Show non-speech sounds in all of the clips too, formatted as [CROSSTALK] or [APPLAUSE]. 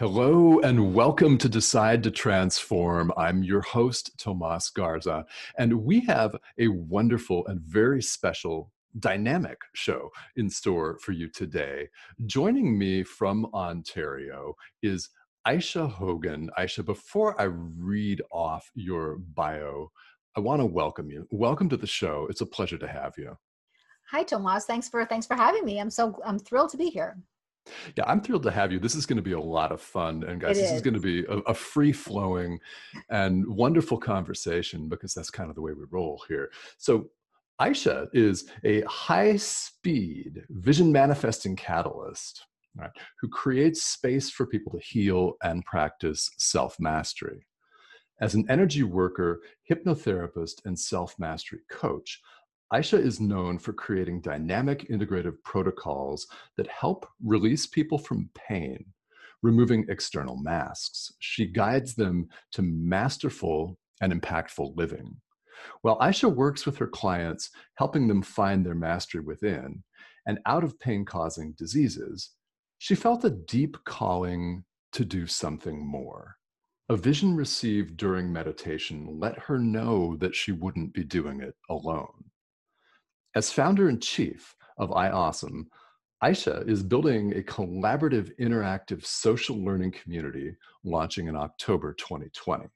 Hello and welcome to Decide to Transform. I'm your host, Tomas Garza, and we have a wonderful and very special dynamic show in store for you today. Joining me from Ontario is Aisha Hogan. Aisha, before I read off your bio, I want to welcome you. Welcome to the show. It's a pleasure to have you. Hi, Tomas. Thanks for thanks for having me. I'm so I'm thrilled to be here. Yeah, I'm thrilled to have you. This is going to be a lot of fun. And guys, it this is. is going to be a, a free flowing and wonderful conversation because that's kind of the way we roll here. So, Aisha is a high speed vision manifesting catalyst right, who creates space for people to heal and practice self mastery. As an energy worker, hypnotherapist, and self mastery coach, Aisha is known for creating dynamic integrative protocols that help release people from pain, removing external masks. She guides them to masterful and impactful living. While Aisha works with her clients, helping them find their mastery within and out of pain causing diseases, she felt a deep calling to do something more. A vision received during meditation let her know that she wouldn't be doing it alone. As founder and chief of iAwesome, Aisha is building a collaborative, interactive social learning community launching in October 2020.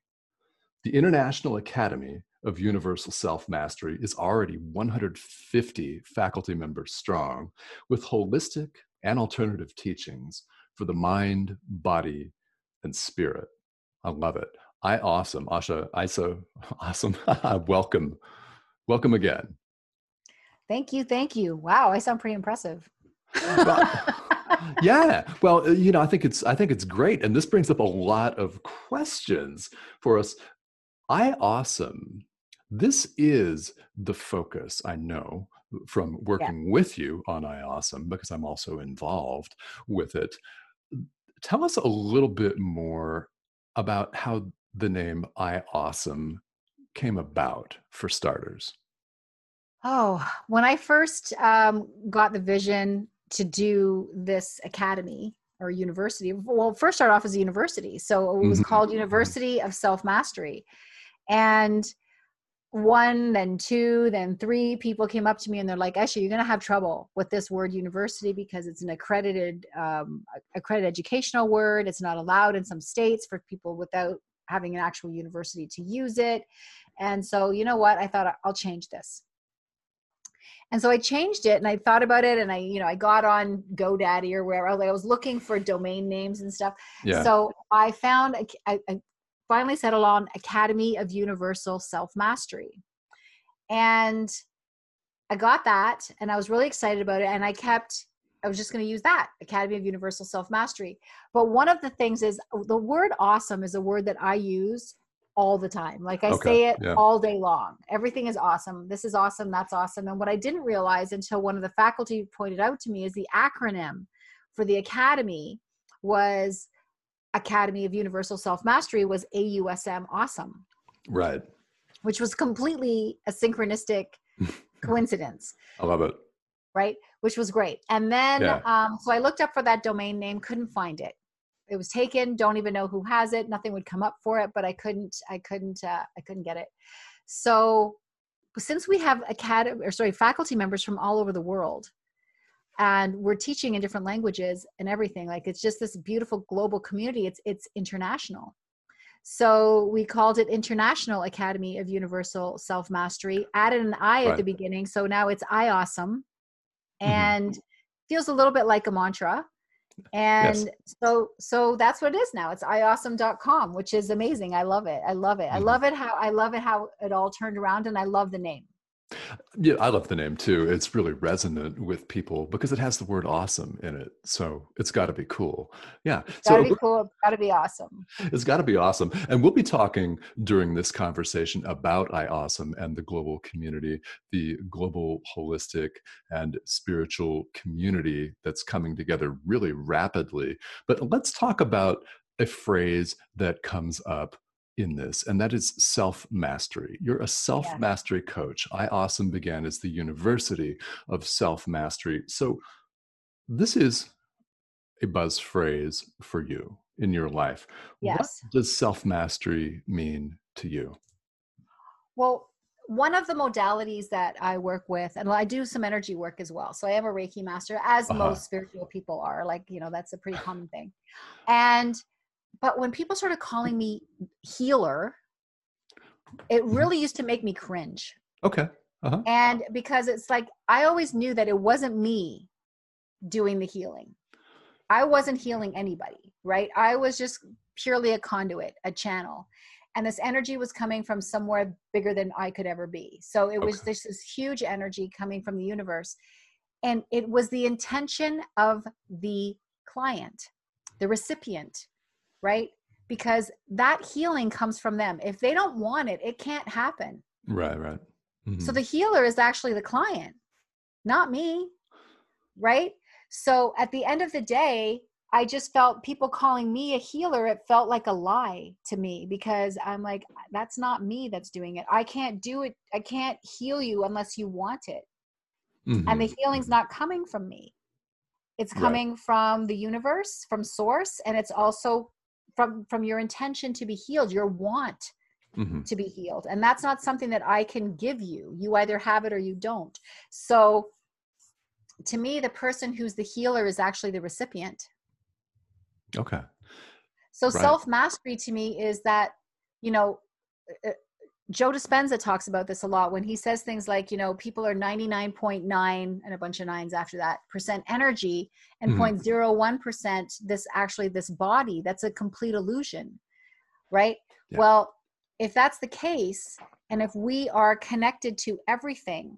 The International Academy of Universal Self Mastery is already 150 faculty members strong with holistic and alternative teachings for the mind, body, and spirit. I love it. iAwesome. Asha, Aisha, [LAUGHS] awesome. [LAUGHS] Welcome. Welcome again. Thank you. Thank you. Wow. I sound pretty impressive. [LAUGHS] yeah. Well, uh, you know, I think it's I think it's great. And this brings up a lot of questions for us. i awesome This is the focus, I know, from working yeah. with you on i awesome because I'm also involved with it. Tell us a little bit more about how the name i awesome came about for starters. Oh, when I first um, got the vision to do this academy or university, well, first started off as a university. So it was mm-hmm. called. University of Self Mastery. And one, then two, then three people came up to me and they're like, Aisha, you're going to have trouble with this word university because it's an accredited, um, accredited educational word. It's not allowed in some states for people without having an actual university to use it. And so, you know what? I thought I'll change this. And so I changed it and I thought about it and I, you know, I got on GoDaddy or wherever. I was looking for domain names and stuff. Yeah. So I found, I, I finally settled on Academy of Universal Self Mastery. And I got that and I was really excited about it. And I kept, I was just going to use that Academy of Universal Self Mastery. But one of the things is the word awesome is a word that I use all the time. Like I okay. say it yeah. all day long. Everything is awesome. This is awesome. That's awesome. And what I didn't realize until one of the faculty pointed out to me is the acronym for the academy was Academy of Universal Self Mastery was AUSM awesome. Right. Which was completely a synchronistic [LAUGHS] coincidence. I love it. Right. Which was great. And then, yeah. um, so I looked up for that domain name, couldn't find it it was taken don't even know who has it nothing would come up for it but i couldn't i couldn't uh, i couldn't get it so since we have academy or sorry faculty members from all over the world and we're teaching in different languages and everything like it's just this beautiful global community it's it's international so we called it international academy of universal self mastery added an i right. at the beginning so now it's i mm-hmm. and mm-hmm. feels a little bit like a mantra and yes. so so that's what it is now. It's iawesome.com which is amazing. I love it. I love it. Mm-hmm. i love it how i love it how it all turned around and i love the name Yeah, I love the name too. It's really resonant with people because it has the word awesome in it. So it's got to be cool. Yeah. It's got to be cool. It's got to be awesome. It's got to be awesome. And we'll be talking during this conversation about iAwesome and the global community, the global holistic and spiritual community that's coming together really rapidly. But let's talk about a phrase that comes up in this, and that is self mastery. You're a self mastery yeah. coach. iAwesome began as the University of Self Mastery. So, this is a buzz phrase for you in your life. Yes. What does self mastery mean to you? Well, one of the modalities that I work with, and I do some energy work as well. So I am a Reiki master, as uh-huh. most spiritual people are. Like, you know, that's a pretty common thing. And but when people started calling me healer, it mm-hmm. really used to make me cringe. Okay. Uh-huh. And because it's like I always knew that it wasn't me doing the healing. I wasn't healing anybody, right? I was just purely a conduit, a channel. And this energy was coming from somewhere bigger than I could ever be. So it was okay. this, this huge energy coming from the universe. And it was the intention of the client, the recipient, right? Because that healing comes from them. If they don't want it, it can't happen. Right, right. Mm-hmm. So the healer is actually the client, not me, right? So at the end of the day, I just felt people calling me a healer, it felt like a lie to me because I'm like, that's not me that's doing it. I can't do it. I can't heal you unless you want it. Mm-hmm. And the healing's mm-hmm. not coming from me. It's coming right. from the universe, from source, and it's also from from your intention to be healed your want mm-hmm. to be healed. And that's not something that i can give you. You either have it or you don't. So to me the person who's the healer is actually the recipient. Okay. So right. self mastery to me is that you know uh, Joe Dispenza talks about this a lot when he says things like, you know, people are 99.9 and a bunch of nines after that percent energy and mm-hmm. 0.01% this actually this body. That's a complete illusion. Right? Yeah. Well, if that's the case, and if we are connected to everything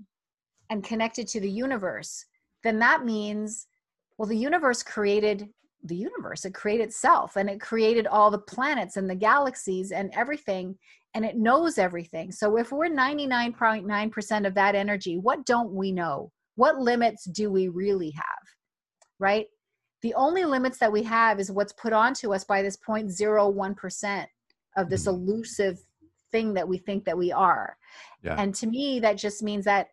and connected to the universe, then that means, well, the universe created the universe. It created itself and it created all the planets and the galaxies and everything and it knows everything. So if we're 99.9% of that energy, what don't we know? What limits do we really have? Right? The only limits that we have is what's put onto us by this 0.01% of this mm-hmm. elusive thing that we think that we are. Yeah. And to me, that just means that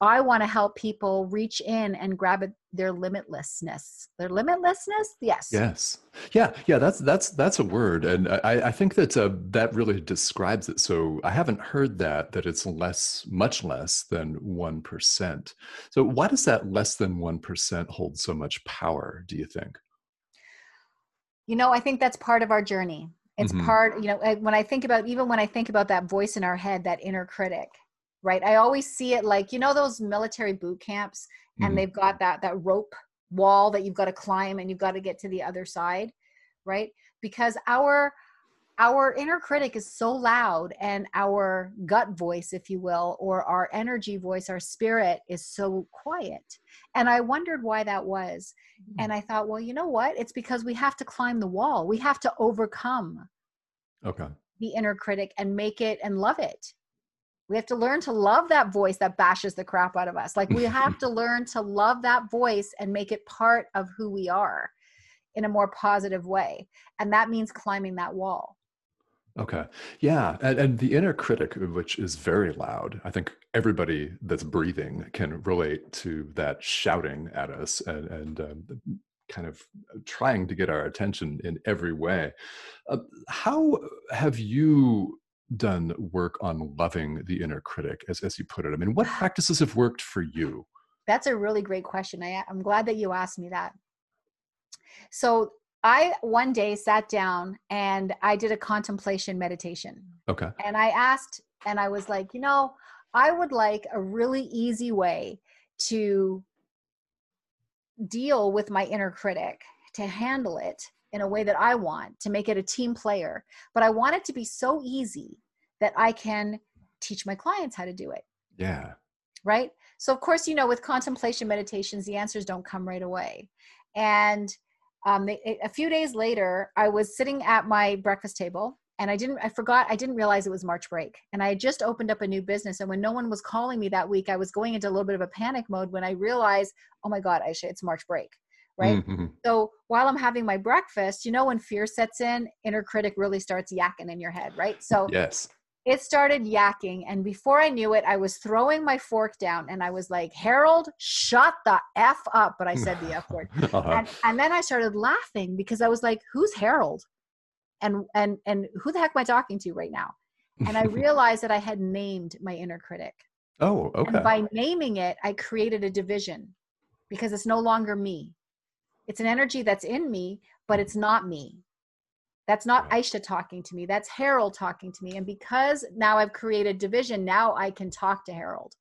I want to help people reach in and grab it, their limitlessness. Their limitlessness, yes. Yes, yeah, yeah. That's that's that's a word, and I, I think that uh, that really describes it. So I haven't heard that that it's less, much less than one percent. So why does that less than one percent hold so much power? Do you think? You know, I think that's part of our journey. It's mm-hmm. part. You know, when I think about even when I think about that voice in our head, that inner critic right? I always see it like you know those military boot camps and mm-hmm. they've got that that rope wall that you've got to climb and you've got to get to the other side right? Because our our inner critic is so loud and our gut voice if you will or our energy voice our spirit is so quiet. And i wondered why that was. Mm-hmm. and i thought well you know what? It's because we have to climb the wall. We have to overcome okay. the inner critic and make it and love it we have to learn to love that voice that bashes the crap out of us. Like we have [LAUGHS] to learn to love that voice and make it part of who we are in a more positive way. And that means climbing that wall. Okay. Yeah. And, and, the inner critic, which is very loud, I think everybody that's breathing can relate to that shouting at us and, and um, kind of trying to get our attention in every way. Uh, how have you done work on loving the inner critic, as, as you put it? I mean, what ah. practices have worked for you? That's a really great question. I, I'm glad that you asked me that. So, I one day sat down and I did a contemplation meditation. Okay. And I asked, and I was like, you know, I would like a really easy way to deal with my inner critic, to handle it in a way that I want to make it a team player. But I want it to be so easy that I can teach my clients how to do it. Yeah. right? So, of course, you know, with contemplation meditations, the answers don't come right away. And um, they, a few days later, I was sitting at my breakfast table and I didn't, I forgot, I didn't realize it was March break. And I had just opened up a new business. And when no one was calling me that week, I was going into a little bit of a panic mode when I realized, oh my God, Aisha, it's March break. Right. Mm-hmm. So while I'm having my breakfast, you know, when fear sets in, inner critic really starts yakking in your head. Right. So, yes it started yakking and before i knew it i was throwing my fork down and i was like harold shut the f up but i said the f word [LAUGHS] uh-huh. and, and then i started laughing because i was like who's harold and and and who the heck am i talking to right now and i [LAUGHS] realized that i had named my inner critic oh okay and by naming it i created a division because it's no longer me it's an energy that's in me but it's not me that's not Aisha talking to me. That's Harold talking to me. And because now I've created division, now I can talk to Harold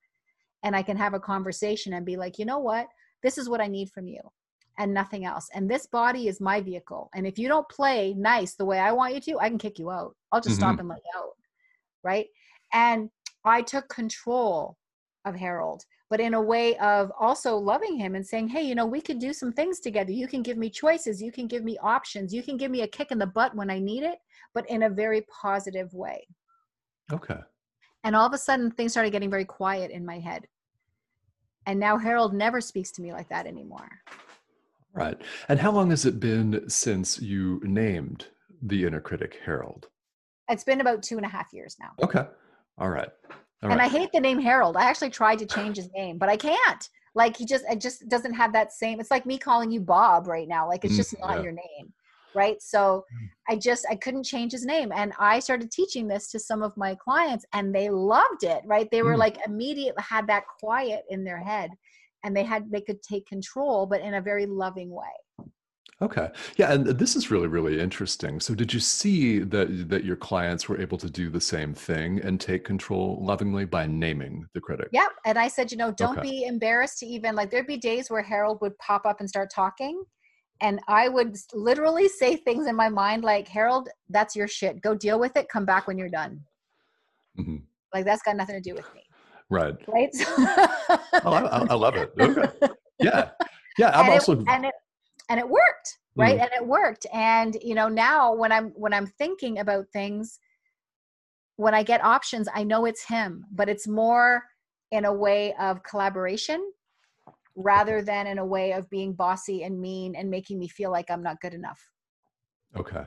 and I can have a conversation and be like, you know what? This is what I need from you and nothing else. And this body is my vehicle. And if you don't play nice the way I want you to, I can kick you out. I'll just mm-hmm. stop and let you out. Right. And I took control of Harold but in a way of also loving him and saying, hey, you know, we could do some things together. You can give me choices. You can give me options. You can give me a kick in the butt when I need it, but in a very positive way. Okay. And all of a sudden, things started getting very quiet in my head. And now Harold never speaks to me like that anymore. Right. And how long has it been since you named the inner critic Harold? It's been about two and a half years now. Okay. All right. All and right. I hate the name Harold. I actually tried to change his name, but I can't. Like he just it just doesn't have that same it's like me calling you Bob right now. Like it's mm, just mm, not yeah. your name. Right. So mm. I just I couldn't change his name. And I started teaching this to some of my clients and they loved it. Right. They were mm. like immediate had that quiet in their head and they had they could take control, but in a very loving way. Okay. Yeah, and this is really really interesting. So did you see that that your clients were able to do the same thing and take control lovingly by naming the critic? Yep. And I said, you know, don't okay. be embarrassed to even like there'd be days where Harold would pop up and start talking and I would literally say things in my mind like, "Harold, that's your shit. Go deal with it. Come back when you're done." Mm-hmm. Like that's got nothing to do with me. Right. Right. [LAUGHS] oh, I, I, love it. Okay. [LAUGHS] Yeah. Yeah. I'm and also. It, and it and it worked right? Mm. and it worked. And you know now when i'm when i'm thinking about things when i get options i know it's him but it's more in a way of collaboration rather than in a way of being bossy and mean and making me feel like i'm not good enough. Okay.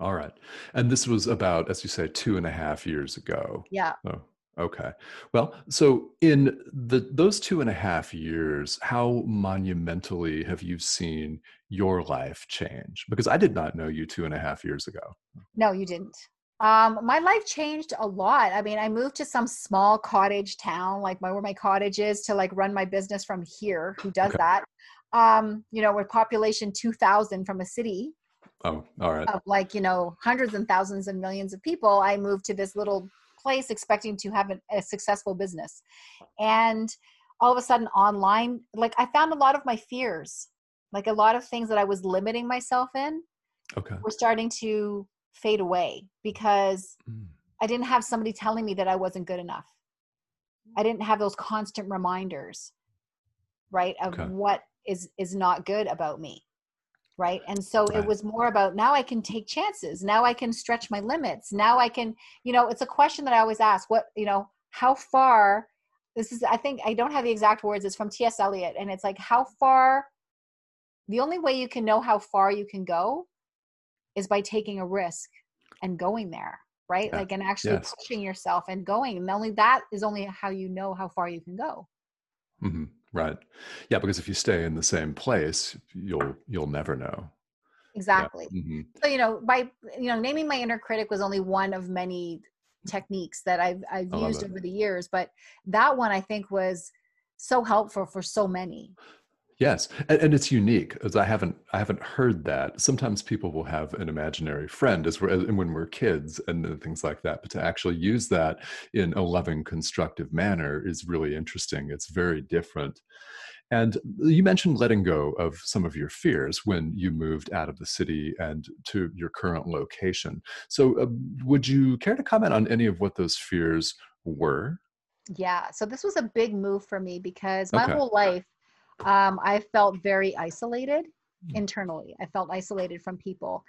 All right. And this was about as you say two and a half years ago. Yeah. Oh Okay. Well, so in the those two and a half years, how monumentally have you seen your life change? Because I did not know you two and a half years ago. No, you didn't. Um, my life changed a lot. I mean, I moved to some small cottage town, like my, where my cottage is, to like run my business from here. Who does okay. that? Um, you know, with population two thousand from a city. Oh, all right. Of like you know hundreds and thousands and millions of people, I moved to this little place expecting to have a, a successful business and all of a sudden online like i found a lot of my fears like a lot of things that i was limiting myself in okay. were starting to fade away because mm. i didn't have somebody telling me that i wasn't good enough i didn't have those constant reminders right of okay. what is is not good about me right and so right. it was more about now i can take chances now i can stretch my limits now i can you know it's a question that i always ask what you know how far this is i think i don't have the exact words it's from ts eliot and it's like how far the only way you can know how far you can go is by taking a risk and going there right yeah. like and actually yes. pushing yourself and going and only that is only how you know how far you can go mm-hmm. Right. Yeah, because if you stay in the same place, you'll you'll never know. Exactly. Yeah. Mm-hmm. So you know, by you know, naming my inner critic was only one of many techniques that I've I've used over the years, but that one I think was so helpful for so many. Yes, and, and, it's unique as I haven't I haven't heard that. Sometimes people will have an imaginary friend as we're as, when we're kids and things like that. But to actually use that in a loving, constructive manner is really interesting. It's very different. And you mentioned letting go of some of your fears when you moved out of the city and to your current location. So, uh, would you care to comment on any of what those fears were? Yeah. So this was a big move for me because my okay. whole life um, I felt very isolated hmm. internally. I felt isolated from people.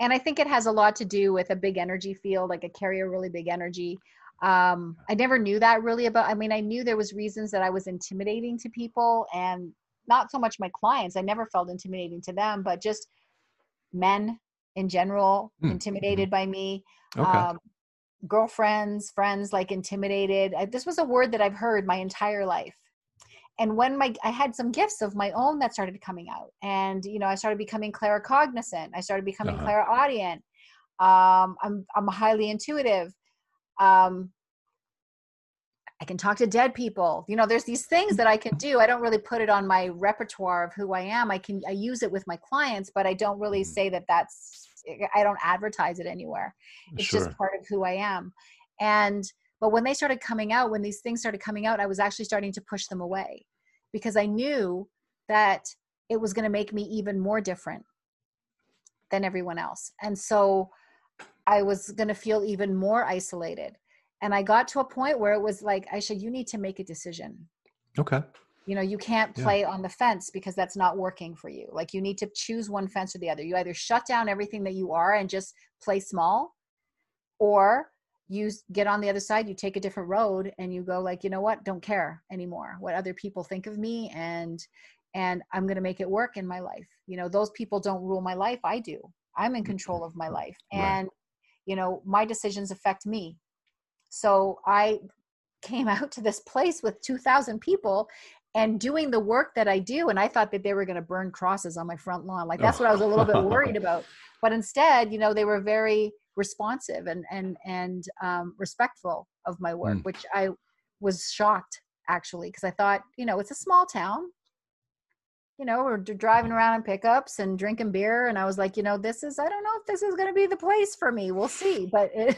And I think it has a lot to do with a big energy field, like I carry a really big energy. Um, I never knew that really about, I mean, I knew there was reasons that I was intimidating to people and not so much my clients. I never felt intimidating to them, but just men in general, mm. intimidated by me. Okay. Um, girlfriends, friends, like intimidated. I, this was a word that I've heard my entire life. And when my I had some gifts of my own that started coming out, and you know, I started becoming claircognizant. I started becoming uh-huh. clairaudient. Um, I'm I'm highly intuitive. Um, I can talk to dead people. You know, there's these things that I can do. I don't really put it on my repertoire of who I am. I can I use it with my clients, but I don't really mm-hmm. say that that's I don't advertise it anywhere. It's sure. just part of who I am. And but when they started coming out, when these things started coming out, I was actually starting to push them away because I knew that it was going to make me even more different than everyone else. And so I was going to feel even more isolated. And I got to a point where it was like, Aisha, you need to make a decision. Okay you know you can't play yeah. on the fence because that's not working for you like you need to choose one fence or the other you either shut down everything that you are and just play small or you get on the other side you take a different road and you go like you know what don't care anymore what other people think of me and and i'm going to make it work in my life you know those people don't rule my life i do i'm in mm-hmm. control of my life and right. you know my decisions affect me so i came [LAUGHS] out to this place with 2000 people and doing the work that I do. And I thought that they were going to burn crosses on my front lawn. Like that's what I was a little bit worried oh. [LAUGHS] about. But instead, you know, they were very responsive and and and um, respectful of my work, mm. which I was shocked actually because I thought, you know, it's a small town. You know, we're driving around in pickups and drinking beer, and I was like, you know, this is I don't know if this is going to be the place for me. We'll see, but it,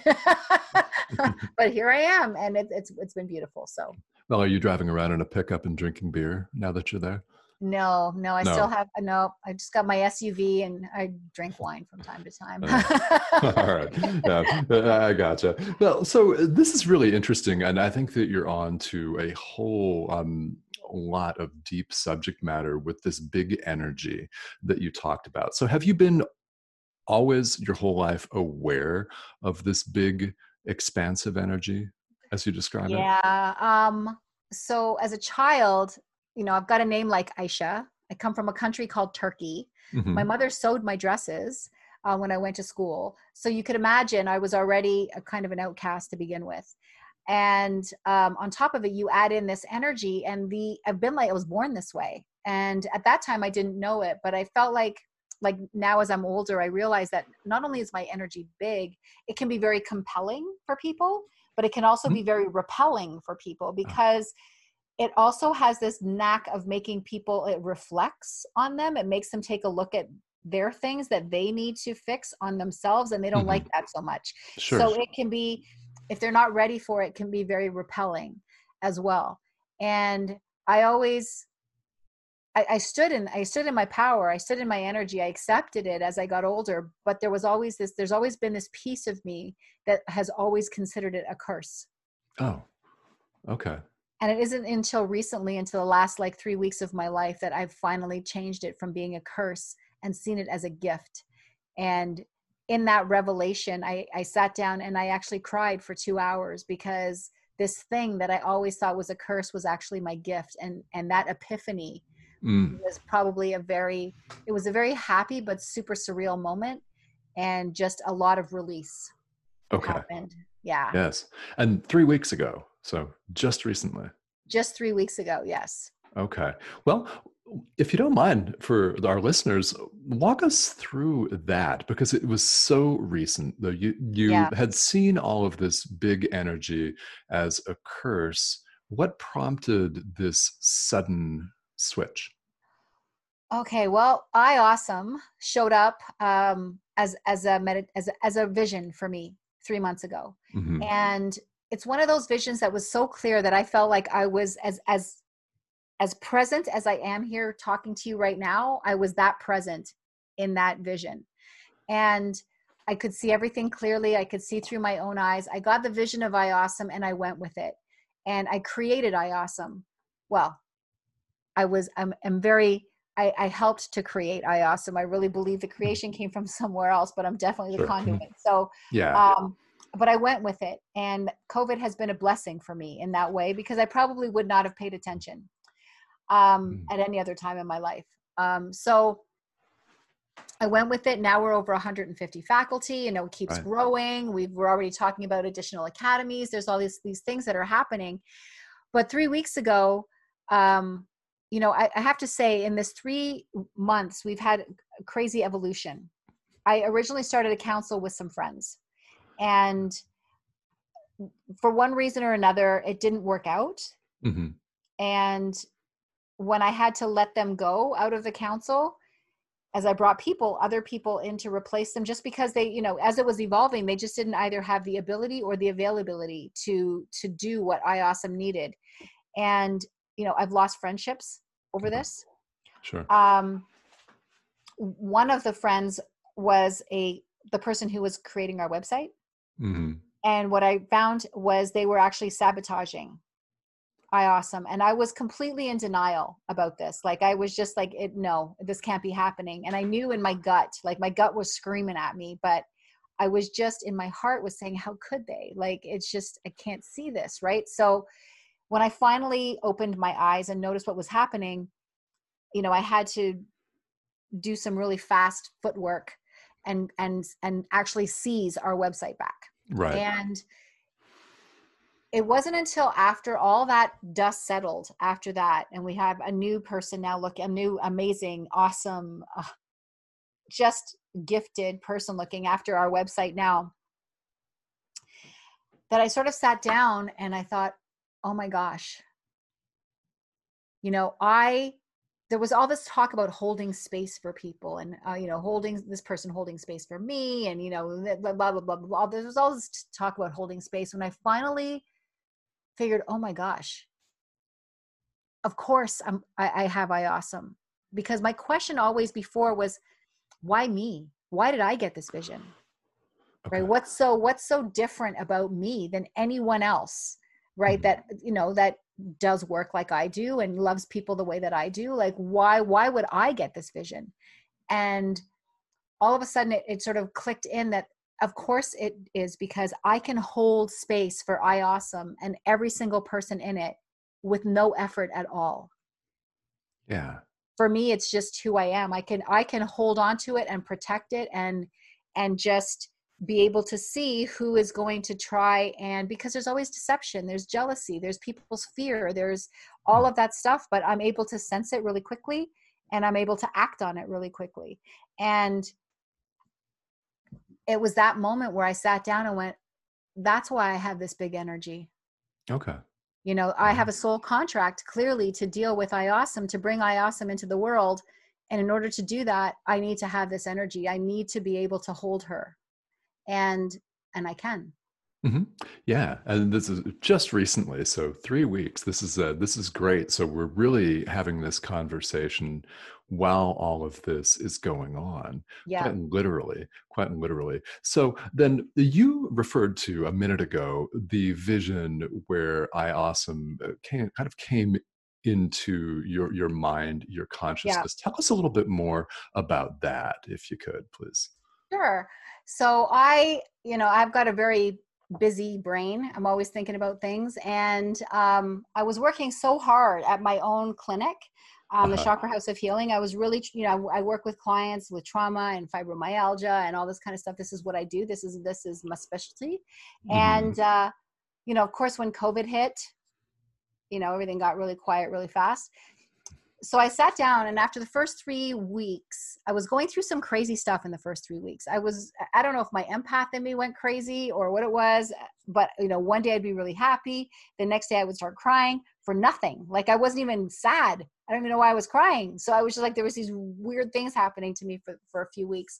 [LAUGHS] but here I am, and it, it's it's been beautiful. So well, are you driving around in a pickup and drinking beer now that you're there? No, no, I no. still have no. I just got my SUV and I drink wine from time to time. All right, [LAUGHS] yeah, uh, I gotcha. Well, so uh, this is really interesting, and I think that you're on to a whole um, lot of deep subject matter with this big energy that you talked about. So, have you been always your whole life aware of this big, expansive energy? as you describe yeah, it? Yeah. Um, so as a child, you know, I've got a name like Aisha. I come from a country called Turkey. Mm-hmm. My mother sewed my dresses uh, when I went to school. So you could imagine I was already a kind of an outcast to begin with. And um, on top of it, you add in this energy, and the I've been like I was born this way. And at that time, I didn't know it, but I felt like like now as I'm older, I realize that not only is my energy big, it can be very compelling for people but it can also mm-hmm. be very repelling for people because it also has this knack of making people it reflects on them it makes them take a look at their things that they need to fix on themselves and they don't mm-hmm. like that so much sure. so it can be if they're not ready for it can be very repelling as well and i always I, I, stood in I stood in my power. I stood in my energy. I accepted it as I got older. But there was always this. There's always been this piece of me that has always considered it a curse. Oh, okay. And it isn't until recently, until the last like three weeks of my life, that I've finally changed it from being a curse and seen it as a gift. And in that revelation, I, I sat down and I actually cried for two hours because this thing that I always thought was a curse was actually my gift. And and that epiphany mm. was probably a very it was a very happy but super surreal moment and just a lot of release okay happened. yeah yes and three weeks ago so just recently just three weeks ago yes okay well if you don't mind for our listeners walk us through that because it was so recent though you you yeah. had seen all of this big energy as a curse what prompted this sudden switch? Okay, well, I awesome showed up um, as as a med- as a, as a vision for me three months ago, mm-hmm. and it's one of those visions that was so clear that I felt like I was as as as present as I am here talking to you right now. I was that present in that vision, and I could see everything clearly. I could see through my own eyes. I got the vision of I awesome, and I went with it and I created I Awesome. Well, I was I'm, I'm very I, I, helped to create I Awesome. I really believe the creation came from somewhere else, but I'm definitely the sure. conduit. So [LAUGHS] yeah. Um, but I went with it, and COVID has been a blessing for me in that way because I probably would not have paid attention um, mm. at any other time in my life. Um, so I went with it. Now we're over 150 faculty. You know, it keeps right. growing. we are already talking about additional academies. There's all these these things that are happening. But three weeks ago, um, you know, I, I have to say, in this three months, we've had crazy evolution. I originally started a council with some friends, and for one reason or another, it didn't work out. Mm-hmm. And when I had to let them go out of the council, as I brought people, other people in to replace them, just because they, you know, as it was evolving, they just didn't either have the ability or the availability to to do what iAwesome needed. And you know, I've lost friendships over mm-hmm. this. Sure. Um, one of the friends was a the person who was creating our website, mm-hmm. and what I found was they were actually sabotaging iAwesome. And I was completely in denial about this. Like I was just like, it no, this can't be happening. And I knew in my gut, like my gut was screaming at me, but I was just in my heart was saying, how could they? Like it's just I can't see this, right? So when I finally opened my eyes and noticed what was happening, you know, I had to do some really fast footwork and and and actually seize our website back. Right. And it wasn't until after all that dust settled after that and we have a new person now look a new amazing awesome uh, just gifted person looking after our website now that i sort of sat down and i thought oh my gosh you know i there was all this talk about holding space for people and uh, you know holding this person holding space for me and you know blah blah blah blah, blah. there was all this talk about holding space when i finally figured, oh my gosh, of course I'm, I, I have iAwesome. Because my question always before was, why me? Why did I get this vision? Okay. Right? What's so what's so different about me than anyone else? Right? Mm-hmm. That you know that does work like I do and loves people the way that I do. Like why why would I get this vision? And all of a sudden it, it sort of clicked in that of course it is because I can hold space for i awesome and every single person in it with no effort at all. Yeah. For me it's just who I am. I can I can hold on to it and protect it and and just be able to see who is going to try and because there's always deception, there's jealousy, there's people's fear, there's all mm. of that stuff, but I'm able to sense it really quickly and I'm able to act on it really quickly. And it was that moment where I sat down and went, that's why I have this big energy. Okay. You know, I have a soul contract clearly to deal with iAwesome, to bring iAwesome into the world. And in order to do that, I need to have this energy. I need to be able to hold her. And and I can. Mm-hmm. Yeah, and this is just recently, so three weeks. This is uh, this is great. So we're really having this conversation while all of this is going on. Yeah, quite literally, quite literally. So then you referred to a minute ago the vision where I awesome came, kind of came into your your mind, your consciousness. Yeah. Tell us a little bit more about that, if you could, please. Sure. So I, you know, I've got a very busy brain. I'm always thinking about things. And um, I was working so hard at my own clinic, um, the uh-huh. Chakra House of Healing. I was really, you know, I, I work with clients with trauma and fibromyalgia and all this kind of stuff. This is what I do. This is this is my specialty. Mm-hmm. And uh, you know, of course, when COVID hit, you know, everything got really quiet really fast so I sat down and after the first three weeks, I was going through some crazy stuff in the first three weeks. I was, I don't know if my empath in me went crazy or what it was, but you know, one day I'd be really happy. The next day I would start crying for nothing. Like I wasn't even sad. I don't even know why I was crying. So I was just like, there was these weird things happening to me for, for a few weeks.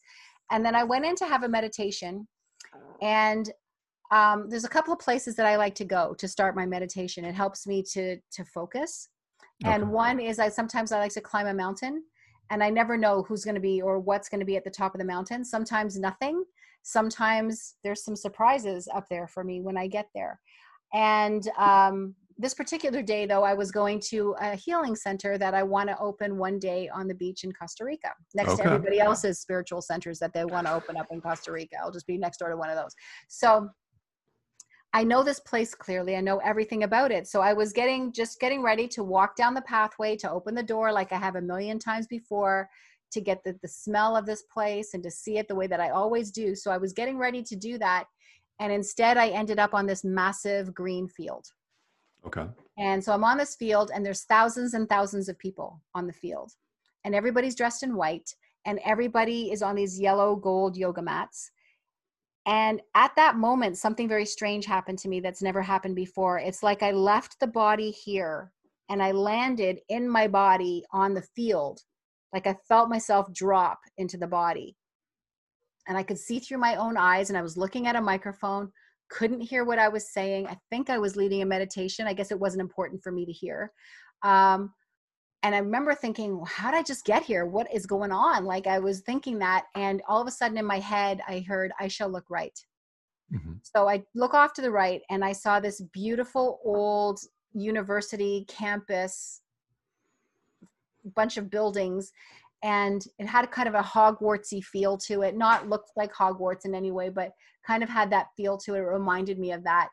And then I went in to have a meditation and um, there's a couple of places that I like to go to start my meditation. It helps me to, to focus and okay. one is I sometimes I like to climb a mountain and I never know who's going to be or what's going to be at the top of the mountain. Sometimes nothing. Sometimes there's some surprises up there for me when I get there. And um, this particular day, though, I was going to a healing center that I want to open one day on the beach in Costa Rica, next okay. to everybody else's spiritual centers that they want to open up in Costa Rica. I'll just be next door to one of those. So I know this place clearly. I know everything about it. So I was getting just getting ready to walk down the pathway to open the door like I have a million times before to get the, the smell of this place and to see it the way that I always do. So I was getting ready to do that. And instead, I ended up on this massive green field. Okay. And so I'm on this field, and there's thousands and thousands of people on the field. And everybody's dressed in white, and everybody is on these yellow gold yoga mats. And at that moment, something very strange happened to me that's never happened before. It's like I left the body here and I landed in my body on the field like I felt myself drop into the body. And I could see through my own eyes, and I was looking at a microphone, couldn't hear what I was saying. I think I was leading a meditation. I guess it wasn't important for me to hear. Um, and I remember thinking, how did I just get here? What is going on? Like I was thinking that, and all of a sudden in my head, I heard, Aisha look right. Mm-hmm. So I look off to the right, and I saw this beautiful old university campus bunch of buildings and it had a kind of a hogwartsy feel to it not looked like hogwarts in any way but kind of had that feel to it it reminded me of that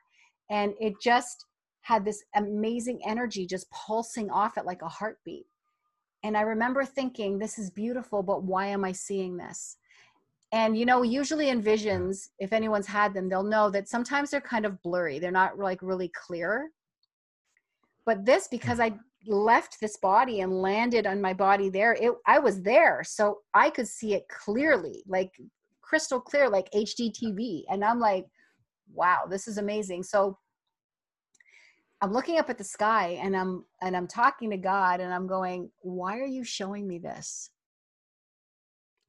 and it just had this amazing energy just pulsing off it like a heartbeat. And i remember thinking this is beautiful but why am i seeing this? And you know usually in visions if anyone's had them they'll know that sometimes they're kind of blurry. They're not like really clear. But this because i left this body and landed on my body there it i was there so i could see it clearly like crystal clear like HDTV. and i'm like wow this is amazing. So i'm looking up at the sky and i'm and i'm talking to god and i'm going why are you showing me this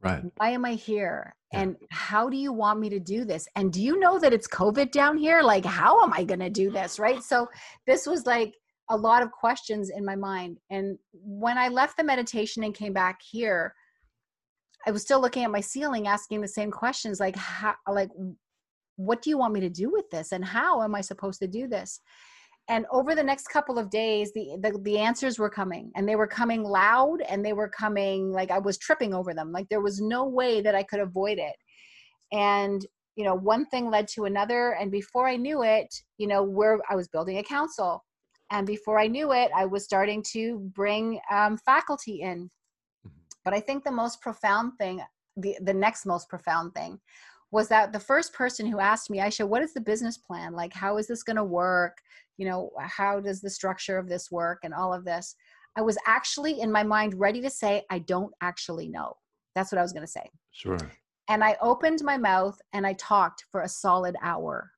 right why am i here yeah. and how do you want me to do this and do you know that it's covid down here like how am i going to do this right so this was like a lot of questions in my mind. And when I left the meditation and came back here, I was still looking at my ceiling, asking the same questions like, how, like, what do you want me to do with this? And how am I supposed to do this? And over the next couple of days, the, the, the answers were coming and they were coming loud and they were coming like I was tripping over them. Like there was no way that I could avoid it. And you know, one thing led to another. And before I knew it, you know, where I was building a council and before I knew it, I was starting to bring um, faculty in. Mm-hmm. But I think the most profound thing, the, the next most profound thing, was that the first person who asked me, Aisha, what is the business plan? Like, how is this going to work? You know, how does the structure of this work and all of this? I was actually in my mind ready to say, I don't actually know. That's what I was going to say. Sure. And I opened my mouth and I talked for a solid hour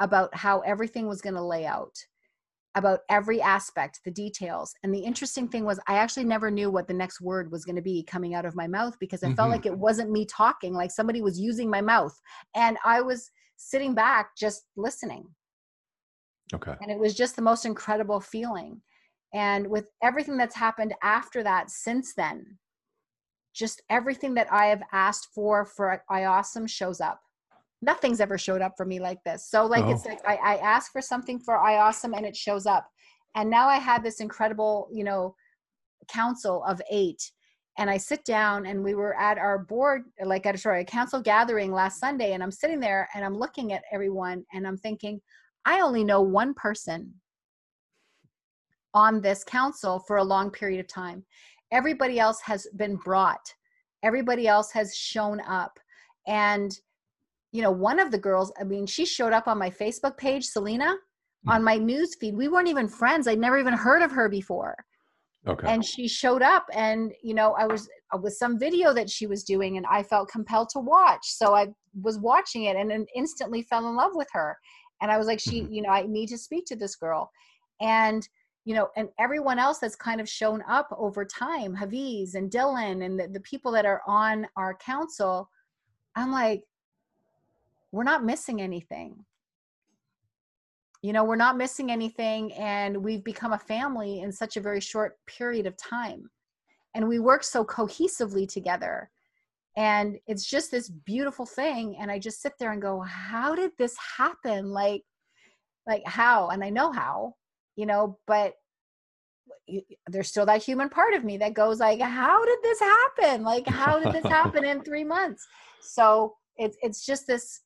about how everything was going to lay out about every aspect, the details. And the interesting thing was, I actually never knew what the next word was going to be coming out of my mouth because I mm-hmm. felt like it wasn't me talking, like somebody was using my mouth. And I was sitting back just listening. Okay. And it was just the most incredible feeling. And with everything that's happened after that, since then, just everything that I have asked for for iAwesome shows up nothing's ever showed up for me like this. So like oh. it's like I, I ask for something for iAwesome and it shows up. And now I have this incredible, you know, council of eight. And I sit down and we were at our board, like at a sorry, a council gathering last Sunday, and I'm sitting there and I'm looking at everyone and I'm thinking, I only know one person on this council for a long period of time. Everybody else has been brought. Everybody else has shown up. And you know, one of the girls, I mean, she showed up on my Facebook page, Selena, mm-hmm. on my news feed. We weren't even friends. I'd never even heard of her before. Okay. And she showed up and, you know, I was uh, with some video that she was doing and I felt compelled to watch. So I was watching it and then instantly fell in love with her. And I was like, she, mm-hmm. you know, I need to speak to this girl. And, you know, and everyone else that's kind of shown up over time, Haviz and Dylan and the, the people that are on our council, I'm like, we're not missing anything you know we're not missing anything and we've become a family in such a very short period of time and we work so cohesively together and it's just this beautiful thing and i just sit there and go how did this happen? Like like how? And i know how you know but there's still that human part of me that goes like how did this happen? Like how did this happen in [LAUGHS] 3 months? So it's it's just this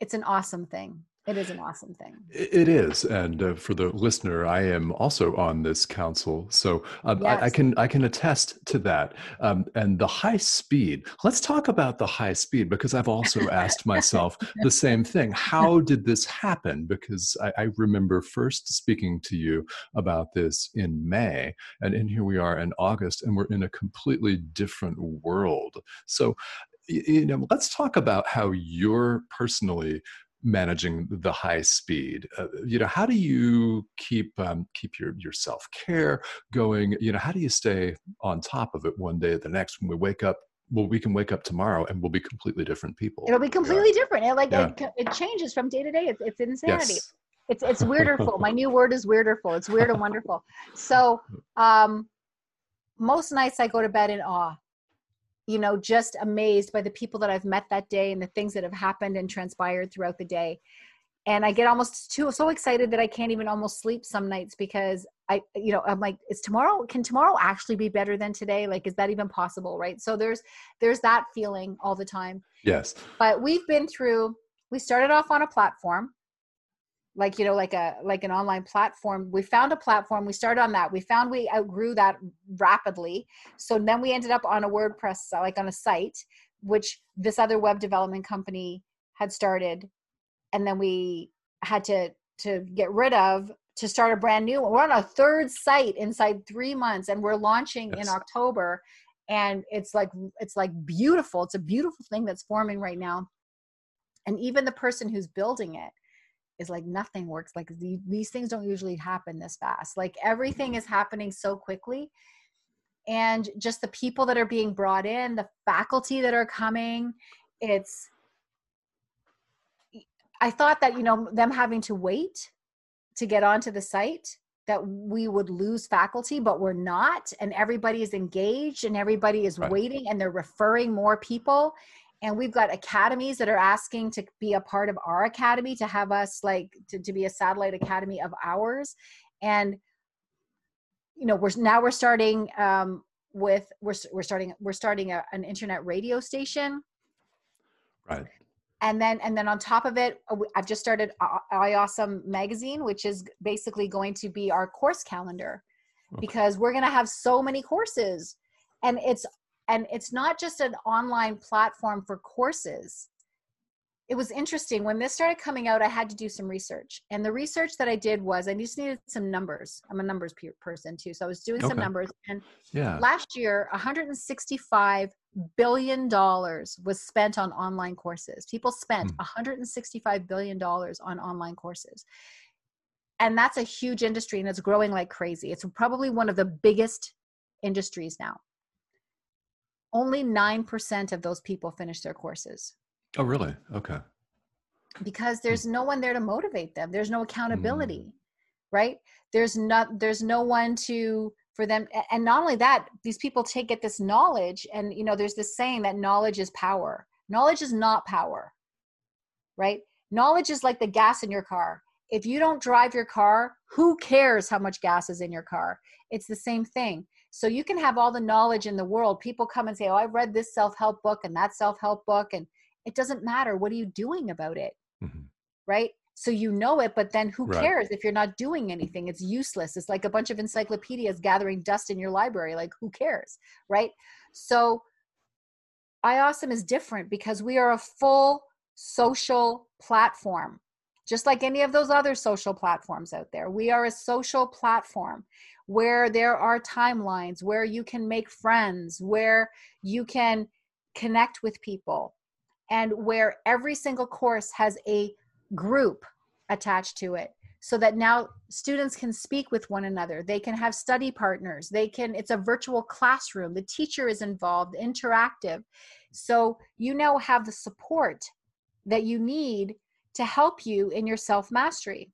it's an awesome thing it is an awesome thing. It is, and uh, for the listener, I am also on this council, so um, yes. I, I, can I can attest to that. Um, and the high speed. Let's talk about the high speed because I've also asked myself [LAUGHS] the same thing. How did this happen? Because I, I remember first speaking to you about this in May, and, and here we are in August, and we're in a completely different world. So you know let's talk about how you're personally managing the high speed uh, you know how do you keep um, keep your your self care going? You know how do you stay on top of it one day the next? When we wake up well we can wake up tomorrow and we'll be completely different people it'll be completely yeah. different. It like yeah. it, it, changes from day to day. It's, it's insanity. Yes. it's it's weirderful my new word is weirderful it's weird and wonderful. So [LAUGHS] um most nights i go to bed in awe you know, just amazed by the people that I've met that day and the things that have happened and transpired throughout the day. And I get almost too so excited that I can't even almost sleep some nights because I, you know, I'm like, is tomorrow, can tomorrow actually be better than today? Like, is that even possible? Right. So there's, there's that feeling all the time. Yes. But we've been through, we started off on a platform like you know like a like an online platform we found a platform we started on that we found we outgrew that rapidly so then we ended up on a wordpress uh, like on a site which this other web development company had started and then we had to to get rid of to start a brand new one we're on a third site inside three months and we're launching yes. in october and it's like it's like beautiful it's a beautiful thing that's forming right now and even the person who's building it is like nothing works like the, these things don't usually happen this fast like everything mm-hmm. is happening so quickly and just the people that are being brought in the faculty that are coming it's i thought that you know them having to wait to get onto the site that we would lose faculty but we're not and everybody is engaged and everybody is right. waiting and they're referring more people and we've got academies that are asking to be a part of our academy to have us like to, to be a satellite academy of ours. And you know we're now we're starting um, with we're, we're starting we're starting a, an internet radio station. Right. And then and then on top of it uh, i've just started iAwesome magazine which is basically going to be our course calendar okay. because we're going to have so many courses. And it's and it's not just an online platform for courses. It was interesting. When this started coming out i had to do some research. And the research that i did was i just needed some numbers. I'm a numbers person too so i was doing okay. some numbers. And yeah. last year 165 billion dollars was spent on online courses. People spent mm. 165 billion dollars on online courses. And that's a huge industry and it's growing like crazy. It's probably one of the biggest industries now only 9% of those people finish their courses. Oh, really? Okay. Because hmm. there's no one there to motivate them. There's no accountability, mm. right? There's not there's no one to for them and not only that, these people take get this knowledge and you know there's this saying that knowledge is power. Knowledge is not power. Right? Knowledge is like the gas in your car. If you don't drive your car, who cares how much gas is in your car? It's the same thing so you can have all the knowledge in the world. People come and say, Oh, I've read this self help book and that self help book. And it doesn't matter. What are you doing about it? Mm-hmm. Right? So you know it, but then who right. cares if you're not doing anything? It's useless. It's like a bunch of encyclopedias gathering dust in your library. Like, who cares? Right? So iAwesome is different because we are a full social platform just like any of those other social platforms out there. We are a social platform where there are timelines, where you can make friends, where you can connect with people, and where every single course has a group attached to it so that now students can speak with one another. They can have study partners. They can it's a virtual classroom. The teacher is involved interactive. So you now have the support that you need to help you in your self mastery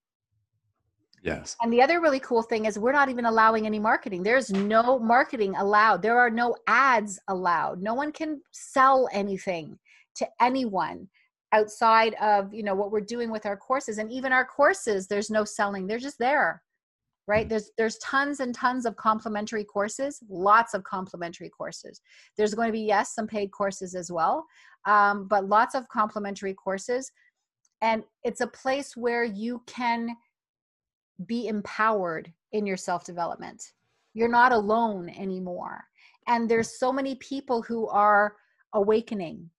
Yes. And the other really cool thing is we're not even allowing any marketing. There's no marketing allowed. There are no ads allowed. No one can sell anything to anyone. outside of you know what we're doing with our courses and even our courses there's no selling they're just there right mm. there's there's tons and tons of complimentary courses lots of complimentary courses there's going to be yes some paid courses as well um, but lots of complimentary courses and it's a place where you can be empowered in your self development you're not alone anymore and there's so many people who are awakening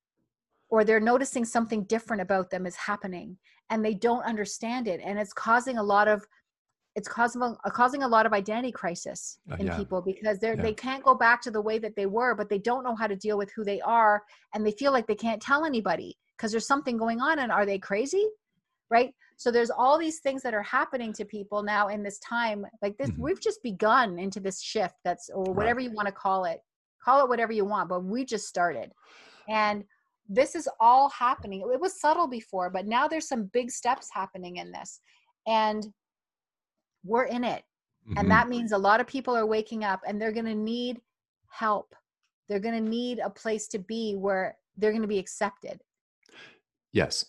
or they're noticing something different about them is happening and they don't understand it and it's causing a lot of it's causing a, causing a lot of identity crisis uh, in yeah. people because they're yeah. they can't go back to the way that they were but they don't know how to deal with who they are and they feel like they can't tell anybody because there's something going on and are they crazy? Right? So there's all these things that are happening to people now in this time like this mm-hmm. we've just begun into this shift that's or whatever right. you want to call it. Call it whatever you want but we just started. And this is all happening. It was subtle before but now there's some big steps happening in this. And we're in it. Mm-hmm. and that means a lot of people are waking up and they're going to need help. They're going to need a place to be where they're going to be accepted yes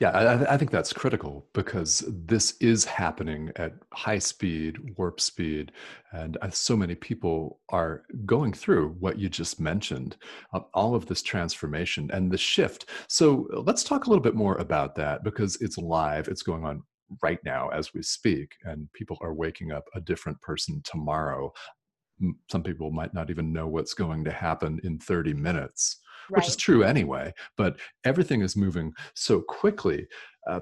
yeah, I, I, think that's critical because this is happening at high speed, warp speed, and uh, so many people are going through what you just mentioned, uh, all of this transformation and the shift. So let's talk a little bit more about that because it's live, it's going on right now as we speak, and people are waking up a different person tomorrow. Some people might not even know what's going to happen in 30 minutes right. which is true anyway. But everything is moving so quickly. Uh,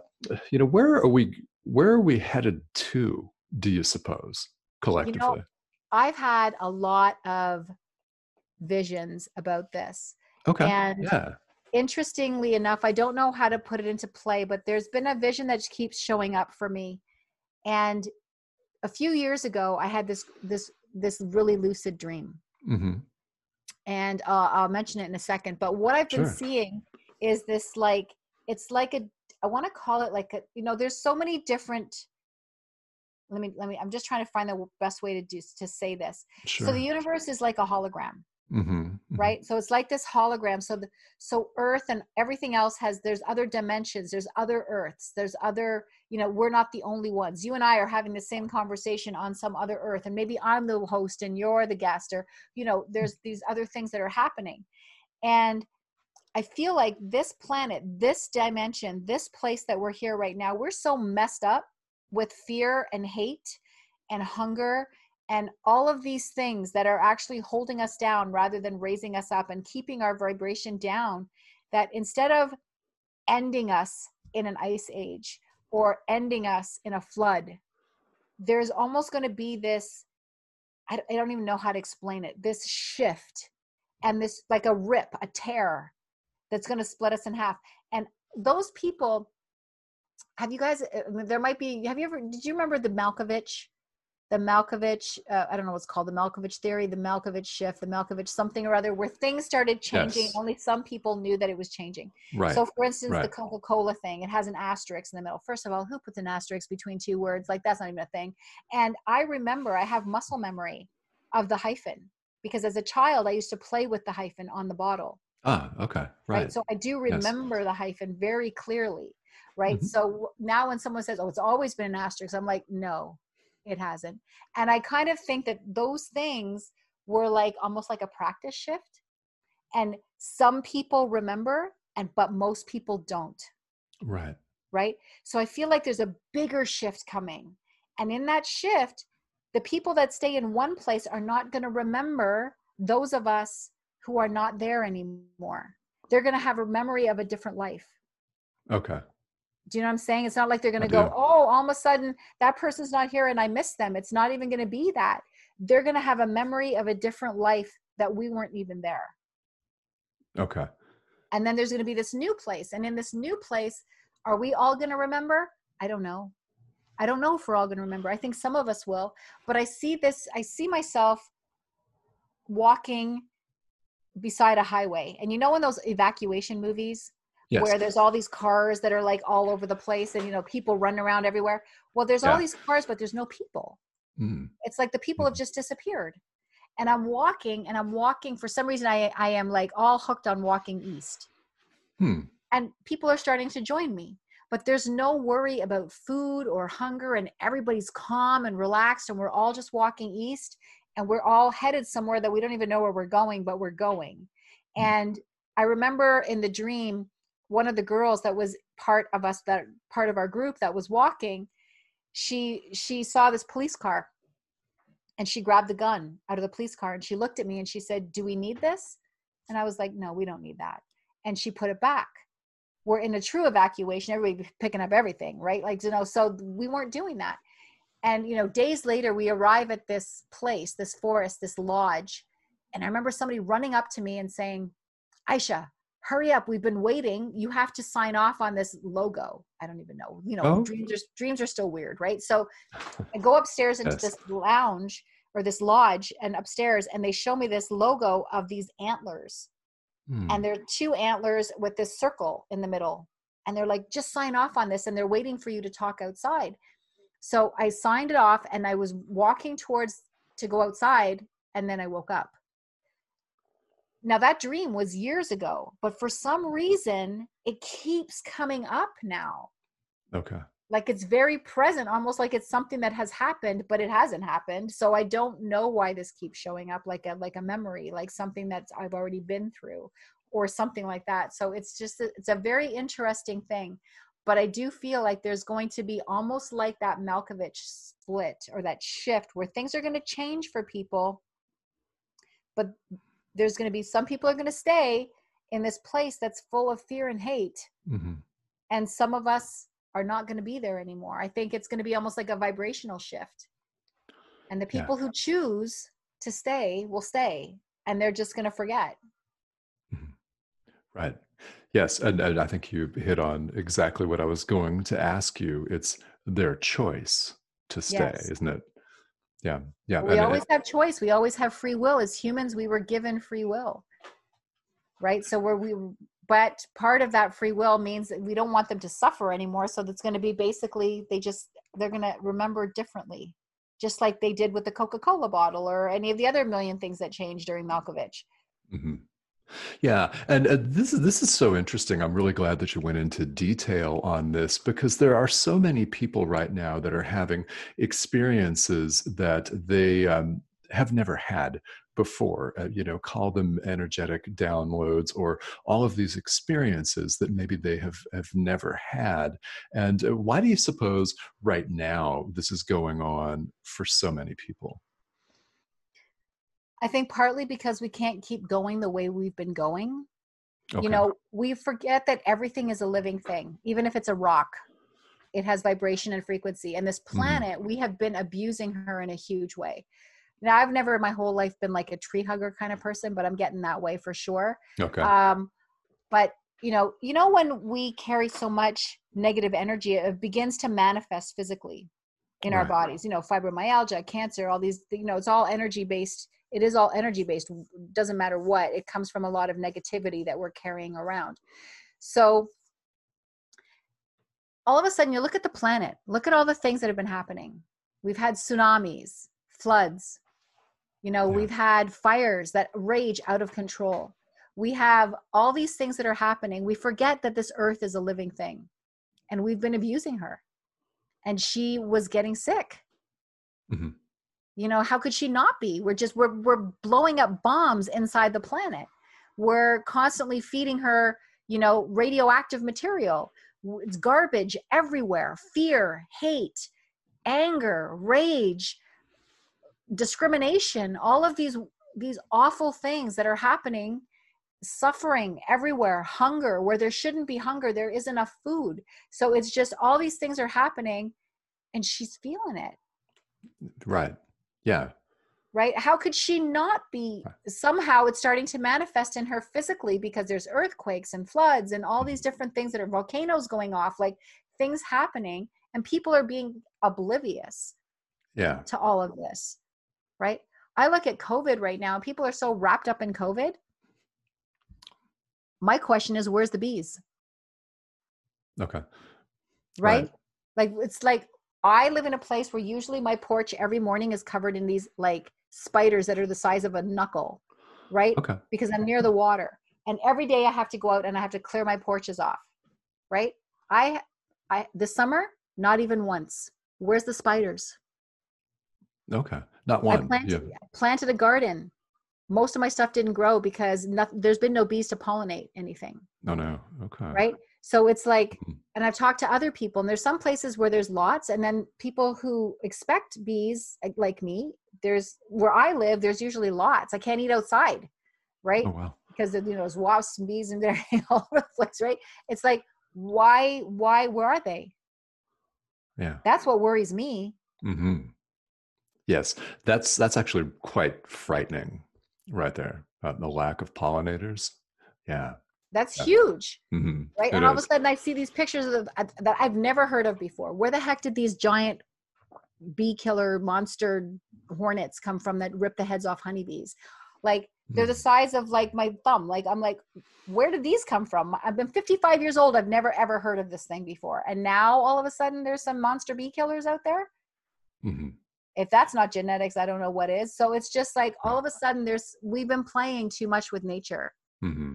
you know, where are we? Where are we headed to? Do you suppose collectively? You know, I've had a lot of visions about this. Okay. And yeah. interestingly enough, I don't know how to put it into play, but there's been a vision that keeps showing up for me. And a few years ago, I had this this this really lucid dream. Mm-hmm and uh, I'll mention it in a second. But what I've been sure. seeing is this like it's like a I want to call it like a you know there's so many different let me let me i'm just trying to find the best way to do to say this sure. so the universe is like a hologram Mm-hmm, mm-hmm. right? So it's like this hologram so the so earth and everything else has there's other dimensions there's other earths there's other you know we're not the only ones. You and i are having the same conversation on some other earth and maybe i'm the host and you're the guest or you know there's these other things that are happening. And i feel like this planet this dimension this place that we're here right now we're so messed up with fear and hate and hunger and all of these things that are actually holding us down rather than raising us up and keeping our vibration down that instead of ending us in an ice age or ending us in a flood there's almost going to be this I, don't even know how to explain it this shift and this like a rip a tear that's going to split us in half. And those people have you guys uh, there might be have you ever did you remember the malkovich the Malkovich, uh, I don't know what's called, the Malkovich theory, the Malkovich shift, the Malkovich something or other, where things started changing. Yes. Only some people knew that it was changing. Right. So, for instance, right. the Coca Cola thing, it has an asterisk in the middle. First of all, who puts an asterisk between two words? Like, that's not even a thing. And I remember I have muscle memory of the hyphen because as a child, I used to play with the hyphen on the bottle. Ah, okay. Right. right? So, I do remember yes. the hyphen very clearly. Right. Mm-hmm. So now when someone says, oh, it's always been an asterisk, I'm like, no, it hasn't. And i kind of think that those things were like almost like a practice shift. And some people remember and but most people don't. Right. Right? So i feel like there's a bigger shift coming. And in that shift the people that stay in one place are not going to remember those of us who are not there anymore. They're going to have a memory of a different life. Okay do you know what I'm saying? It's not like they're going to go, oh, all of a sudden that person's not here and I miss them. It's not even going to be that. They're going to have a memory of a different life that we weren't even there. Okay. And then there's going to be this new place. And in this new place, are we all going to remember? I don't know. I don't know if we're all going to remember. I think some of us will. But I see this, I see myself walking beside a highway. And you know, in those evacuation movies, yes. where there's all these cars that are like all over the place and you know people running around everywhere well there's yeah. all these cars but there's no people mm. it's like the people have mm. just disappeared and i'm walking and i'm walking for some reason i i am like all hooked on walking east hmm. and people are starting to join me but there's no worry about food or hunger and everybody's calm and relaxed and we're all just walking east and we're all headed somewhere that we don't even know where we're going but we're going mm. and i remember in the dream one of the girls that was part of us that part of our group that was walking she she saw this police car. And she grabbed the gun out of the police car and she looked at me and she said do we need this? And i was like no we don't need that. And she put it back. We're in a true evacuation. Everybody picking up everything right? Like you know so we weren't doing that. And you know days later we arrive at this place this forest this lodge. And i remember somebody running up to me and saying aisha hurry up we've been waiting you have to sign off on this logo i don't even know you know oh. dreams are dreams are still weird right so i go upstairs into yes. this lounge or this lodge and upstairs and they show me this logo of these antlers Hmm. And there are two antlers with this circle in the middle. And they're like, just sign off on this. And they're waiting for you to talk outside. So I signed it off and I was walking towards to go outside. And then I woke up. Now, that dream was years ago, but for some reason, it keeps coming up now. Okay. Like it's very present almost like it's something that has happened but it hasn't happened. So i don't know why this keeps showing up like a like a memory like something that i've already been through or something like that. So it's just a, it's a very interesting thing but i do feel like there's going to be almost like that malkovich split or that shift where things are going to change for people but there's going to be some people are going to stay in this place that's full of fear and hate mm-hmm. and some of us are not going to be there anymore. I think it's going to be almost like a vibrational shift. And the people yeah. who choose to stay will stay and they're just going to forget. Mm-hmm. Right. Yes. And, and, I think you hit on exactly what I was going to ask you. It's their choice to stay, yes. isn't it? Yeah. Yeah. We and always it, have choice. We always have free will. As humans, we were given free will. Right. So where we but part of that free will means that we don't want them to suffer anymore so that's going to be basically they just they're going to remember differently just like they did with the coca-cola bottle or any of the other million things that changed during malkovich mm-hmm. Yeah, and uh, this is this is so interesting. I'm really glad that you went into detail on this because there are so many people right now that are having experiences that they um, have never had before uh, you know call them energetic downloads or all of these experiences that maybe they have have never had and uh, why do you suppose right now this is going on for so many people i think partly because we can't keep going the way we've been going okay. you know we forget that everything is a living thing even if it's a rock it has vibration and frequency and this mm-hmm. planet mm-hmm. we have been abusing her in a huge way now I've never in my whole life been like a tree hugger kind of person, but I'm getting that way for sure. Okay. Um, but you know, you know when we carry so much negative energy, it begins to manifest physically in right. our bodies. You know, fibromyalgia, cancer, all these. You know, it's all energy based. It is all energy based. Doesn't matter what. It comes from a lot of negativity that we're carrying around. So all of a sudden, you look at the planet. Look at all the things that have been happening. We've had tsunamis, floods, you know, yeah. we've had fires that rage out of control. We have all these things that are happening. We forget that this earth is a living thing and we've been abusing her. And she was getting sick. Mm-hmm. You know, how could she not be? We're just we're we're blowing up bombs inside the planet. We're constantly feeding her, you know, radioactive material. It's garbage everywhere. Fear, hate, anger, rage, discrimination all of these these awful things that are happening suffering everywhere hunger where there shouldn't be hunger there is enough food so it's just all these things are happening and she's feeling it right yeah right how could she not be somehow it's starting to manifest in her physically because there's earthquakes and floods and all these mm-hmm. different things that are volcanoes going off like things happening and people are being oblivious yeah to all of this right? I look at COVID right now, people are so wrapped up in COVID. My question is, where's the bees? Okay. Right? right? Like, it's like I live in a place where usually my porch every morning is covered in these like spiders that are the size of a knuckle, right? Okay. Because I'm near the water. and every day I have to go out and I have to clear my porches off, right? I, I this summer, not even once. Where's the spiders? Okay, not one. I planted, yeah. I planted a garden. Most of my stuff didn't grow because nothing, there's been no bees to pollinate anything. No, no. Okay. Right. So it's like, mm-hmm. and I've talked to other people, and there's some places where there's lots, and then people who expect bees, like me, there's where I live, there's usually lots. I can't eat outside, right? Oh, wow. Because you know, there's wasps and bees [LAUGHS] and they're all over the place, right? It's like, why, why, where are they? Yeah. That's what worries me. Mm-hmm. Yes, that's that's actually quite frightening, right there. Uh, the lack of pollinators. Yeah. That's huge, mm-hmm. right? It and all is. of a sudden, I see these pictures of, that I've never heard of before. Where the heck did these giant bee killer monster hornets come from that rip the heads off honeybees? Like they're the mm. size of like my thumb. Like I'm like, where did these come from? I've been 55 years old. I've never ever heard of this thing before, and now all of a sudden there's some monster bee killers out there. Mm-hmm. If that's not genetics, I don't know what is. So it's just like all of a sudden there's we've been playing too much with nature. Mm-hmm.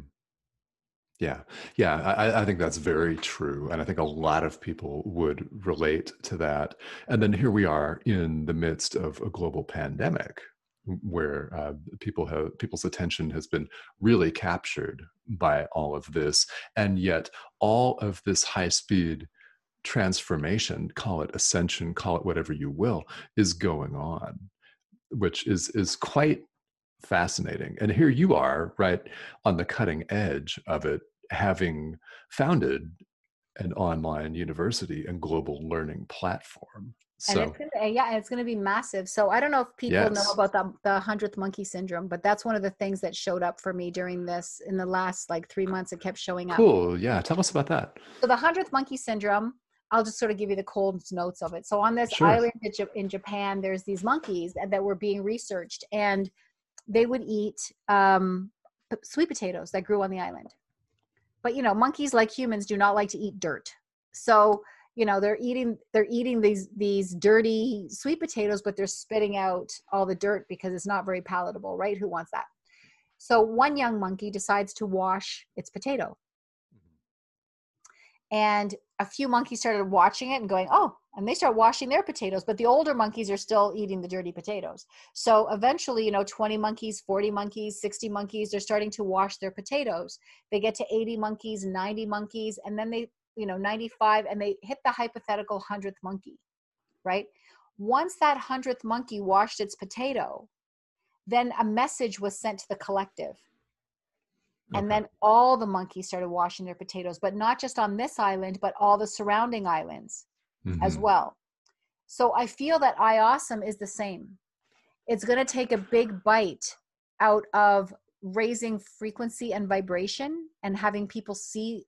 Yeah, yeah, I, I, think that's very true. And I think a lot of people would relate to that. And then here we are in the midst of a global pandemic where uh, people have people's attention has been really captured by all of this and yet all of this high speed transformation call it ascension call it whatever you will is going on which is is quite fascinating and here you are right on the cutting edge of it having founded an online university and global learning platform so, and it's gonna, yeah, it's going to be massive. So I don't know if people yes. know about the the hundredth monkey syndrome, but that's one of the things that showed up for me during this in the last like three months. It kept showing up. Cool. Yeah. Tell us about that. So the hundredth monkey syndrome. I'll just sort of give you the cold notes of it. So on this sure. island in Japan, there's these monkeys that, that were being researched, and they would eat um, sweet potatoes that grew on the island. But you know, monkeys like humans do not like to eat dirt. So you know they're eating they're eating these these dirty sweet potatoes but they're spitting out all the dirt because it's not very palatable right who wants that so one young monkey decides to wash its potato and a few monkeys started watching it and going oh and they start washing their potatoes but the older monkeys are still eating the dirty potatoes. So eventually you know 20 monkeys 40 monkeys 60 monkeys they're starting to wash their potatoes. They get to 80 monkeys 90 monkeys and then they you know 95 and they hit the hypothetical 100th monkey right? Once that 100th monkey washed its potato then a message was sent to the collective. Okay. and then all the monkeys started washing their potatoes but not just on this island but all the surrounding islands mm-hmm. as well. So i feel that iAwesome is the same. It's going to take a big bite out of raising frequency and vibration and having people see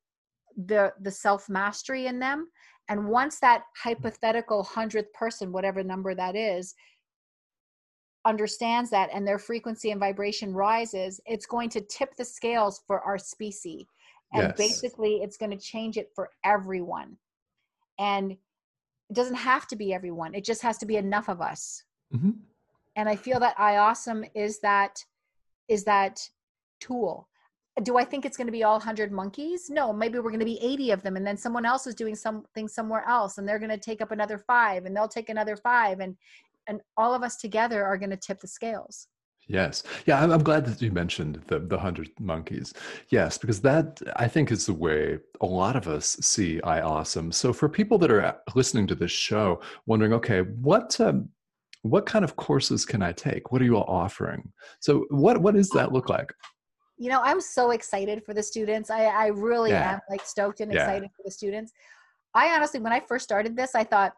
the the self mastery in them. And once that hypothetical 100th person whatever number that is understands that and their frequency and vibration rises it's going to tip the scales for our species. And yes. basically it's going to change it for everyone. And it doesn't have to be everyone it just has to be enough of us mm-hmm. and i feel that iawesome is that is that tool do I think it's going to be all 100 monkeys? No, maybe we're going to be 80 of them and then someone else is doing something somewhere else and they're going to take up another 5 and they'll take another 5 and and all of us together are going to tip the scales. Yes. Yeah, I'm, I'm glad that you mentioned the the 100 monkeys. Yes, because that I think is the way a lot of us see iAwesome. So for people that are listening to this show wondering, okay, what um, what kind of courses can I take? What are you all offering? So what what does that look like? you know i'm so excited for the students i i really yeah. am like stoked and yeah. excited for the students i honestly when i first started this i thought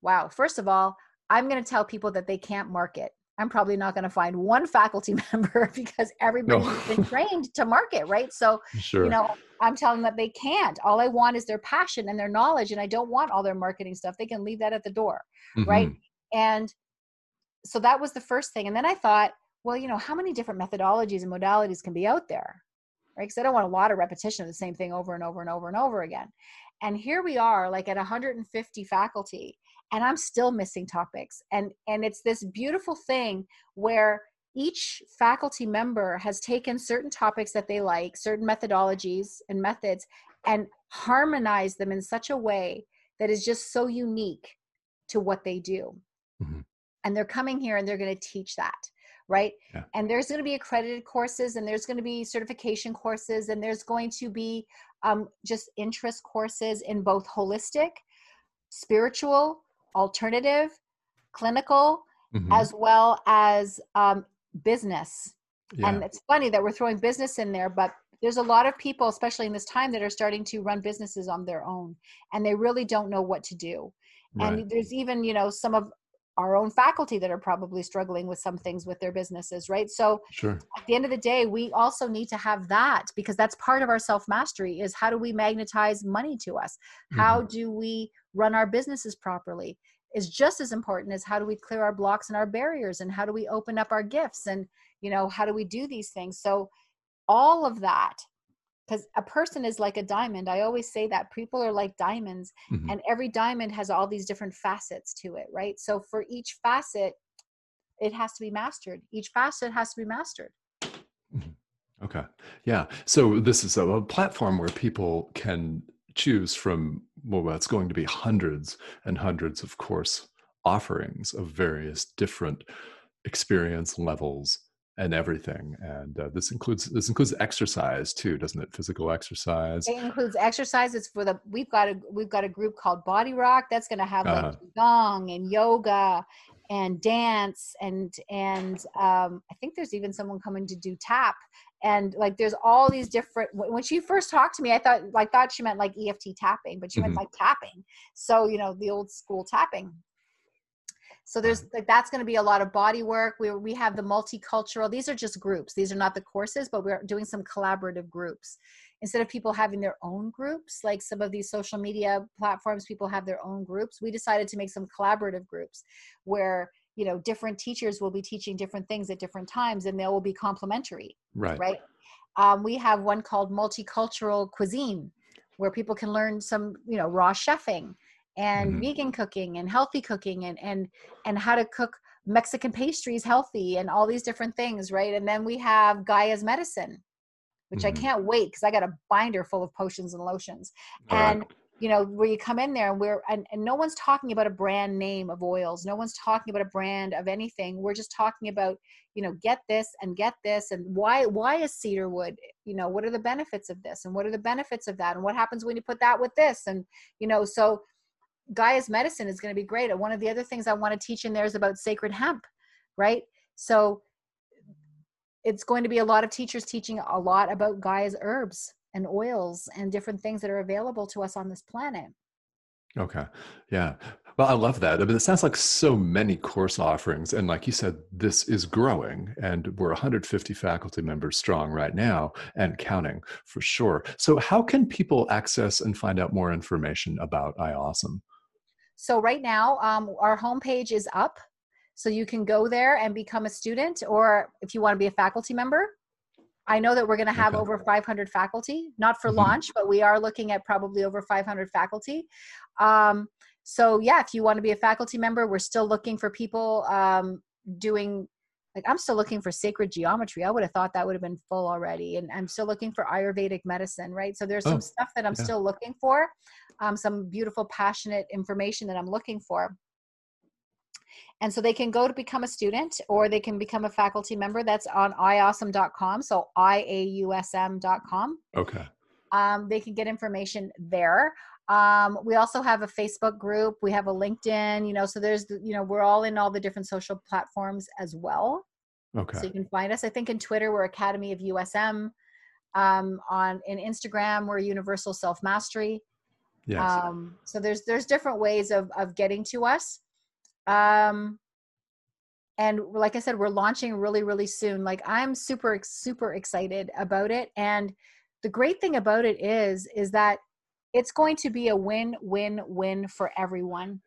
wow first of all i'm going to tell people that they can't market i'm probably not going to find one faculty [LAUGHS] member because everybody's no. been trained to market right so sure. you know i'm telling them that they can't all i want is their passion and their knowledge and i don't want all their marketing stuff they can leave that at the door mm-hmm. right and so that was the first thing and then i thought well, you know, how many different methodologies and modalities can be out there? Right? Because I don't want a lot of repetition of the same thing over and over and over and over again. And here we are, like at 150 faculty, and I'm still missing topics. And and it's this beautiful thing where each faculty member has taken certain topics that they like, certain methodologies and methods, and harmonized them in such a way that is just so unique to what they do. Mm-hmm. And they're coming here and they're going to teach that right yeah. and there's going to be accredited courses and there's going to be certification courses and there's going to be um, just interest courses in both holistic spiritual alternative clinical mm-hmm. as well as um, business yeah. and it's funny that we're throwing business in there but there's a lot of people especially in this time that are starting to run businesses on their own and they really don't know what to do right. and there's even you know some of our own faculty that are probably struggling with some things with their businesses right so sure. at the end of the day we also need to have that because that's part of our self mastery is how do we magnetize money to us how mm-hmm. do we run our businesses properly is just as important as how do we clear our blocks and our barriers and how do we open up our gifts and you know how do we do these things so all of that because a person is like a diamond i always say that people are like diamonds mm-hmm. and every diamond has all these different facets to it right? So for each facet it has to be mastered. Each facet has to be mastered. Mm-hmm. okay. Yeah. So this is a, a platform where people can choose from well it's going to be hundreds and hundreds of course offerings of various different experience levels and everything and uh, this includes this includes exercise too doesn't it physical exercise it includes exercise it's for the we've got a we've got a group called body rock that's going to have like uh-huh. qigong and yoga and dance and and um, i think there's even someone coming to do tap and like there's all these different when she first talked to me i thought like thought she meant like eft tapping but she mm-hmm. meant like tapping so you know the old school tapping so there's like that's going to be a lot of body work. We we have the multicultural. These are just groups. These are not the courses, but we're doing some collaborative groups. Instead of people having their own groups, like some of these social media platforms, people have their own groups. We decided to make some collaborative groups where you know different teachers will be teaching different things at different times, and they will be complementary. Right. Right. Um, we have one called multicultural cuisine, where people can learn some you know raw chefing and mm-hmm. vegan cooking and healthy cooking and and and how to cook Mexican pastries healthy and all these different things, right? And then we have Gaia's medicine, which mm-hmm. I can't wait because I got a binder full of potions and lotions. and you know, where you come in there and we're and, and no one's talking about a brand name of oils. No one's talking about a brand of anything. We're just talking about, you know, get this and get this and why why is cedarwood? You know, what are the benefits of this and what are the benefits of that? And what happens when you put that with this? And you know, so Gaia's medicine is going to be great. And one of the other things I want to teach in there is about sacred hemp, right? So it's going to be a lot of teachers teaching a lot about Gaia's herbs and oils and different things that are available to us on this planet. Okay. Yeah. Well, I love that. I mean, it sounds like so many course offerings. And like you said, this is growing and we're 150 faculty members strong right now and counting for sure. So, how can people access and find out more information about iAwesome? So right now, um, our homepage is up. So you can go there and become a student, or if you want to be a faculty member. I know that we're going to have okay. over 500 faculty, not for mm-hmm. launch, but we are looking at probably over 500 faculty. Um, so yeah, if you want to be a faculty member, we're still looking for people um, doing like I'm still looking for sacred geometry. I would have thought that would have been full already. And I'm still looking for Ayurvedic medicine, right? So there's some oh, stuff that I'm yeah. still looking for, um, some beautiful, passionate information that I'm looking for. And so they can go to become a student or they can become a faculty member. That's on iawesome.com. So IAUSM.com. Okay. Um, they can get information there. Um, we also have a Facebook group. We have a LinkedIn, you know, so there's, you know, we're all in all the different social platforms as well. Okay. So you can find us. I think in Twitter, we're Academy of USM. Um, on in Instagram, we're Universal Self Mastery. Yes. Um, so there's there's different ways of of getting to us. Um, and like I said, we're launching really really soon. Like I'm super super excited about it. And the great thing about it is is that it's going to be a win win win for everyone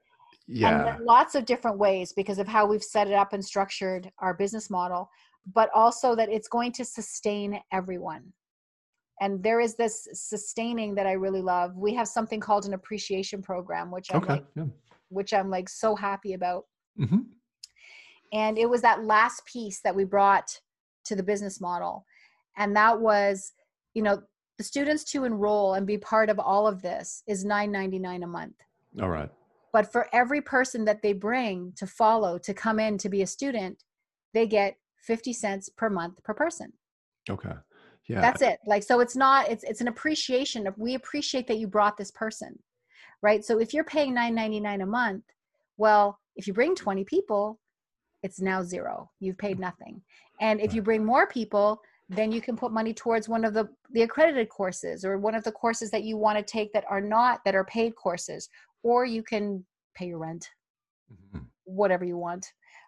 yeah lots of different ways because of how we've set it up and structured our business model but also that it's going to sustain everyone and there is this sustaining that i really love we have something called an appreciation program which i'm okay, like yeah. which i'm like so happy about mm-hmm. And it was that last piece that we brought to the business model. And that was, you know, the students to enroll and be part of all of this is 9.99 a month. All right. But for every person that they bring to follow to come in to be a student, they get 50 cents per month per person. Okay. Yeah. That's it. Like so it's not it's it's an appreciation of we appreciate that you brought this person. Right? So if you're paying 9.99 a month, well, if you bring 20 people, it's now zero. You've paid nothing. And if you bring more people, then you can put money towards one of the the accredited courses or one of the courses that you want to take that are not that are paid courses or you can pay your rent mm-hmm. whatever you want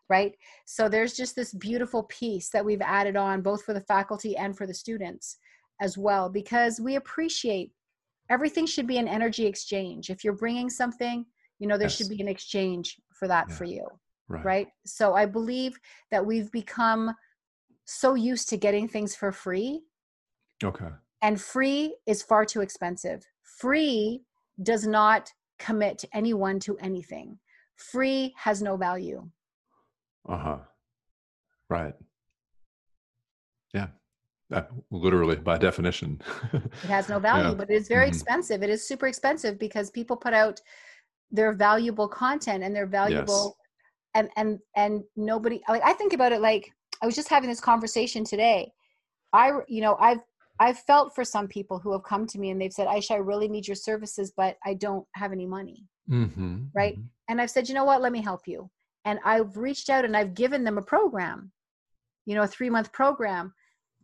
right so there's just this beautiful piece that we've added on both for the faculty and for the students as well because we appreciate everything should be an energy exchange if you're bringing something you know there yes. should be an exchange for that yeah. for you right. right so i believe that we've become so used to getting things for free. Okay. And free is far too expensive. Free does not commit anyone to anything. Free has no value. Uh huh. Right. Yeah. Uh, literally, by definition, [LAUGHS] it has no value, yeah. but it is very mm-hmm. expensive. It is super expensive because people put out their valuable content and their valuable, yes. and and and nobody. Like I think about it like I was just having this conversation today. I, you know, I've I've felt for some people who have come to me and they've said, Aisha, I really need your services, but I don't have any money. Mm-hmm, right. Mm-hmm. And I've said, you know what? Let me help you. And I've reached out and I've given them a program, you know, a three month program.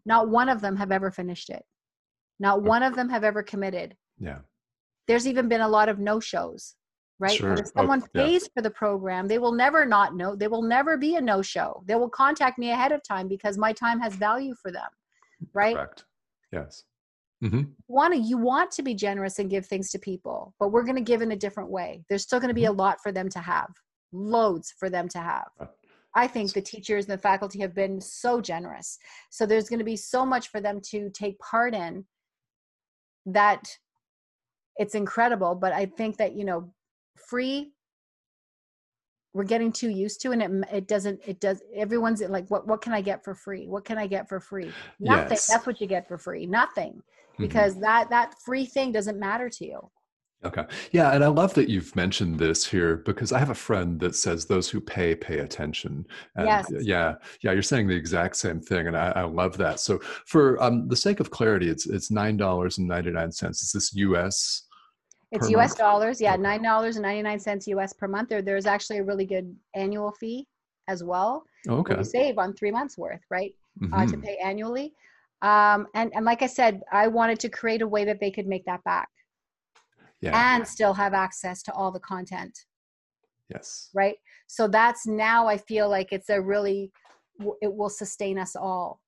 Not one of them have ever finished it. Not one of them have ever committed. Yeah. There's even been a lot of no shows right? Sure. if someone oh, pays yeah. for the program, they will never not know. They will never be a no show. They will contact me ahead of time because my time has value for them, right? Correct. Yes. Mm-hmm. Want to you want to be generous and give things to people, but we're going to give in a different way. There's still going to be mm-hmm. a lot for them to have, loads for them to have. I think the teachers and the faculty have been so generous. So there's going to be so much for them to take part in that it's incredible. But I think that, you know, free we're getting too used to and it it doesn't it does everyone's like what what can i get for free what can i get for free nothing yes. that's what you get for free nothing mm-hmm. because mm-hmm. that that free thing doesn't matter to you okay yeah and i love that you've mentioned this here because i have a friend that says those who pay pay attention and yes. yeah yeah you're saying the exact same thing and i, I love that so for um, the sake of clarity it's it's nine dollars and 99 cents is this us it's US month? dollars. Yeah, nine dollars and ninety nine cents US per month. There, there's actually a really good annual fee as well. Okay. You save on three months worth, right? Mm-hmm. Uh, to mm-hmm. pay annually. Um, and and like I said, I wanted to create a way that they could make that back. Yeah. And still have access to all the content. Yes. Right. So that's now I feel like it's a really it will sustain us all.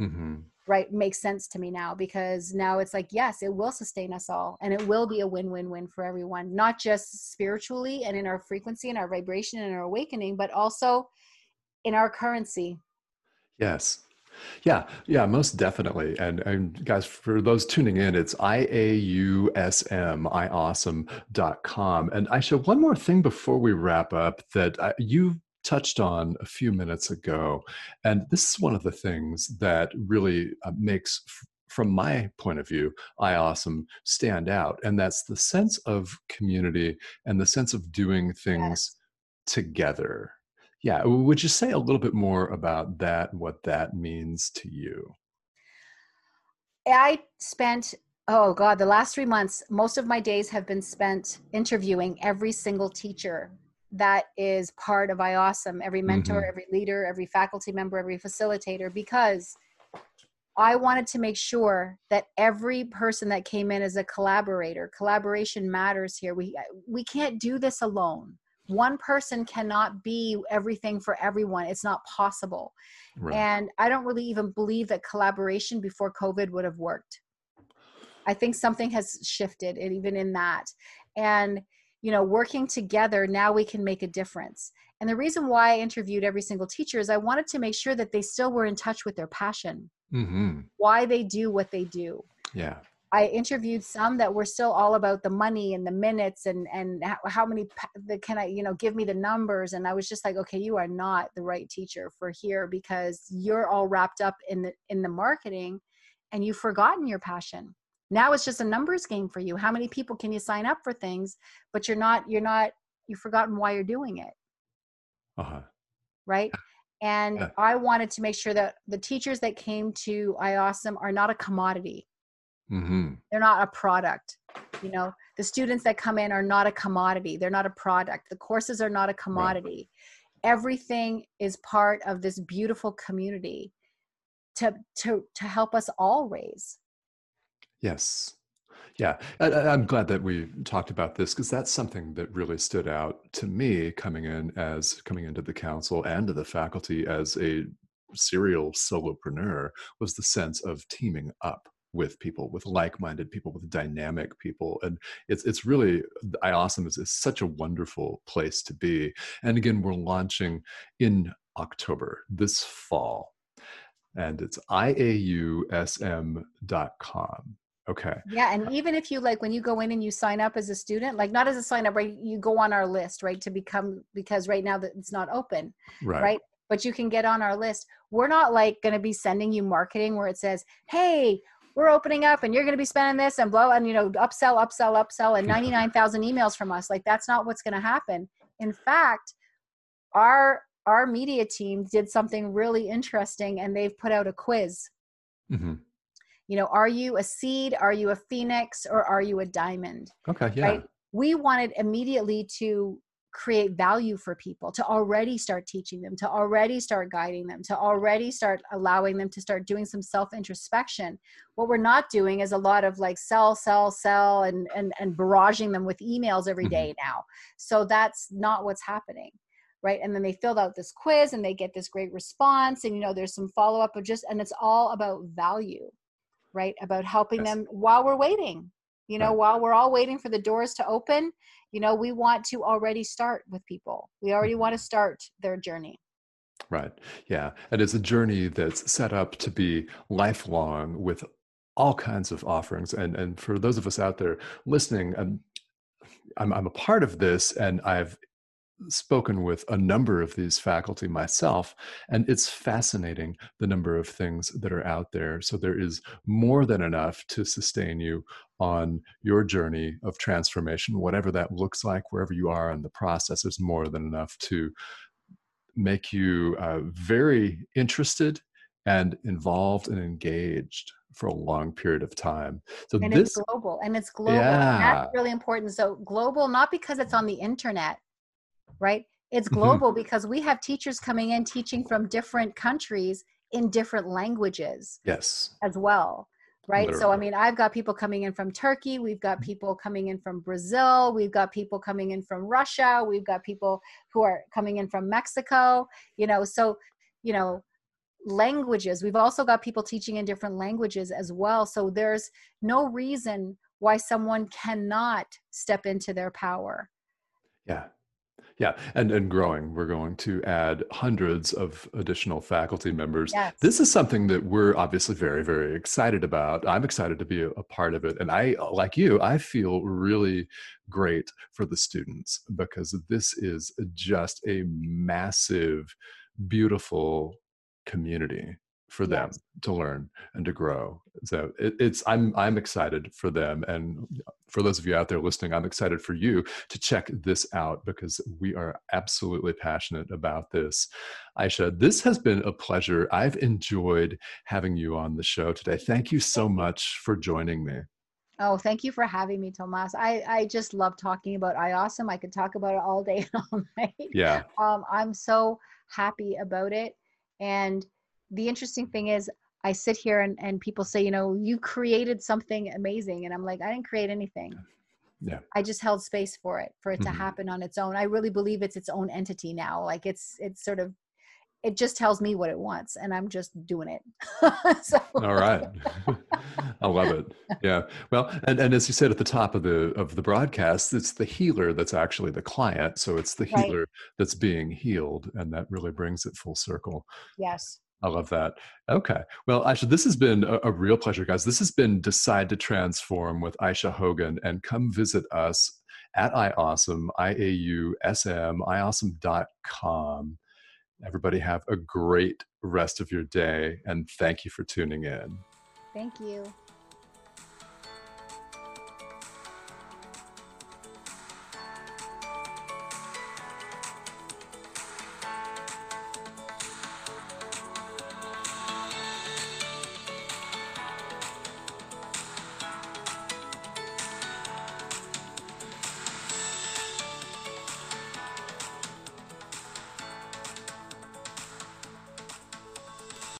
Mm-hmm right makes sense to me now because now it's like yes it will sustain us all and it will be a win-win-win for everyone not just spiritually and in our frequency and our vibration and our awakening but also in our currency yes yeah, yeah, most definitely. And, and guys, for those tuning in, it's I-A-U-S-M, iawesome.com. And Aisha, one more thing before we wrap up that I, you touched on a few minutes ago. And this is one of the things that really uh, makes, f- from my point of view, iAwesome stand out. And that's the sense of community and the sense of doing things yes. together. Yeah. Would you say a little bit more about that, what that means to you? I spent oh god the last three months most of my days have been spent interviewing every single teacher that is part of iawesome every mentor mm-hmm. every leader every faculty member every facilitator because i wanted to make sure that every person that came in as a collaborator collaboration matters here we we can't do this alone one person cannot be everything for everyone. It's not possible. Right. and i don't really even believe that collaboration before covid would have worked. I think something has shifted and even in that. And you know working together now we can make a difference. And the reason why i interviewed every single teacher is i wanted to make sure that they still were in touch with their passion. Mm-hmm. why they do what they do. Yeah I interviewed some that were still all about the money and the minutes and and how, many the, can I you know give me the numbers? And I was just like okay you are not the right teacher for here because you're all wrapped up in the in the marketing and you've forgotten your passion. Now it's just a numbers game for you. How many people can you sign up for things but you're not you're not you've forgotten why you're doing it? Uh-huh. right? And yeah. I wanted to make sure that the teachers that came to iAwesome are not a commodity Mm-hmm. They're not a product. You know, the students that come in are not a commodity. They're not a product. The courses are not a commodity. Right. Everything is part of this beautiful community to to to help us all raise. Yes. Yeah, I, am glad that we talked about this because that's something that really stood out to me coming in as coming into the council and to the faculty as a serial solopreneur was the sense of teaming up with people, with like-minded people, with dynamic people, and it's it's really iAwesome is, is such a wonderful place to be. And again, we're launching in October this fall, and it's iausm.com. Okay. Yeah, and even if you like when you go in and you sign up as a student, like not as a sign up, right? You go on our list, right, to become because right now that it's not open, right? right? But you can get on our list. We're not like going to be sending you marketing where it says, "Hey, we're opening up and you're going to be spending this and blow and you know upsell upsell upsell and 99,000 emails from us. Like that's not what's going to happen. In fact our our media team did something really interesting and they've put out a quiz. Mm-hmm. you know are you a seed? Are you a phoenix? Or are you a diamond? Okay yeah. Right? we wanted immediately to create value for people to already start teaching them to already start guiding them to already start allowing them to start doing some self introspection what we're not doing is a lot of like sell sell sell and and, and barraging them with emails every day mm-hmm. now so that's not what's happening right and then they filled out this quiz and they get this great response and you know there's some follow up of just and it's all about value right about helping yes. them while we're waiting you know right. while we're all waiting for the doors to open you know we want to already start with people. We already mm-hmm. want to start their journey. Right. Yeah. And it's a journey that's set up to be lifelong with all kinds of offerings. And and for those of us out there listening I'm, I'm, I'm a part of this and I've spoken with a number of these faculty myself, and it's fascinating the number of things that are out there. So there is more than enough to sustain you on your journey of transformation, whatever that looks like, wherever you are in the process. There's more than enough to make you uh, very interested and involved and engaged for a long period of time. So and this, it's global and it's global. Yeah. That's really important. So global, not because it's on the internet, right? It's mm-hmm. global mm-hmm. because we have teachers coming in teaching from different countries in different languages. Yes. As well. Right. Literally. So, I mean, I've got people coming in from Turkey. We've got people coming in from Brazil. We've got people coming in from Russia. We've got people who are coming in from Mexico. You know, so, you know, languages. We've also got people teaching in different languages as well. So, there's no reason why someone cannot step into their power. Yeah. Yeah, and and growing. We're going to add hundreds of additional faculty members. Yes. This is something that we're obviously very very excited about. I'm excited to be a, a part of it, and I like you. I feel really great for the students because this is just a massive, beautiful community for them yes. to learn and to grow. So it, it's I'm I'm excited for them, and for those of you out there listening, I'm excited for you to check this out because we are absolutely passionate about this. Aisha, this has been a pleasure. I've enjoyed having you on the show today. Thank you so much for joining me. Oh, thank you for having me, Tomas. I, I just love talking about iAwesome. I could talk about it all day and [LAUGHS] all night. Yeah. Um, I'm so happy about it. And the interesting thing is I sit here and, and people say, you know, you created something amazing. And I'm like, I didn't create anything. Yeah. I just held space for it, for it mm-hmm. to happen on its own. I really believe it's its own entity now. Like it's, it's sort of, it just tells me what it wants and I'm just doing it. [LAUGHS] so. All right. [LAUGHS] I love it. Yeah. Well, and, and as you said at the top of the, of the broadcast, it's the healer that's actually the client. So it's the healer right. that's being healed and that really brings it full circle. Yes. I love that. Okay. Well, Aisha, this has been a, a, real pleasure, guys. This has been Decide to Transform with Aisha Hogan. And come visit us at iAwesome, I-A-U-S-M, iawesome.com. Everybody have a great rest of your day. And thank you for tuning in. Thank you.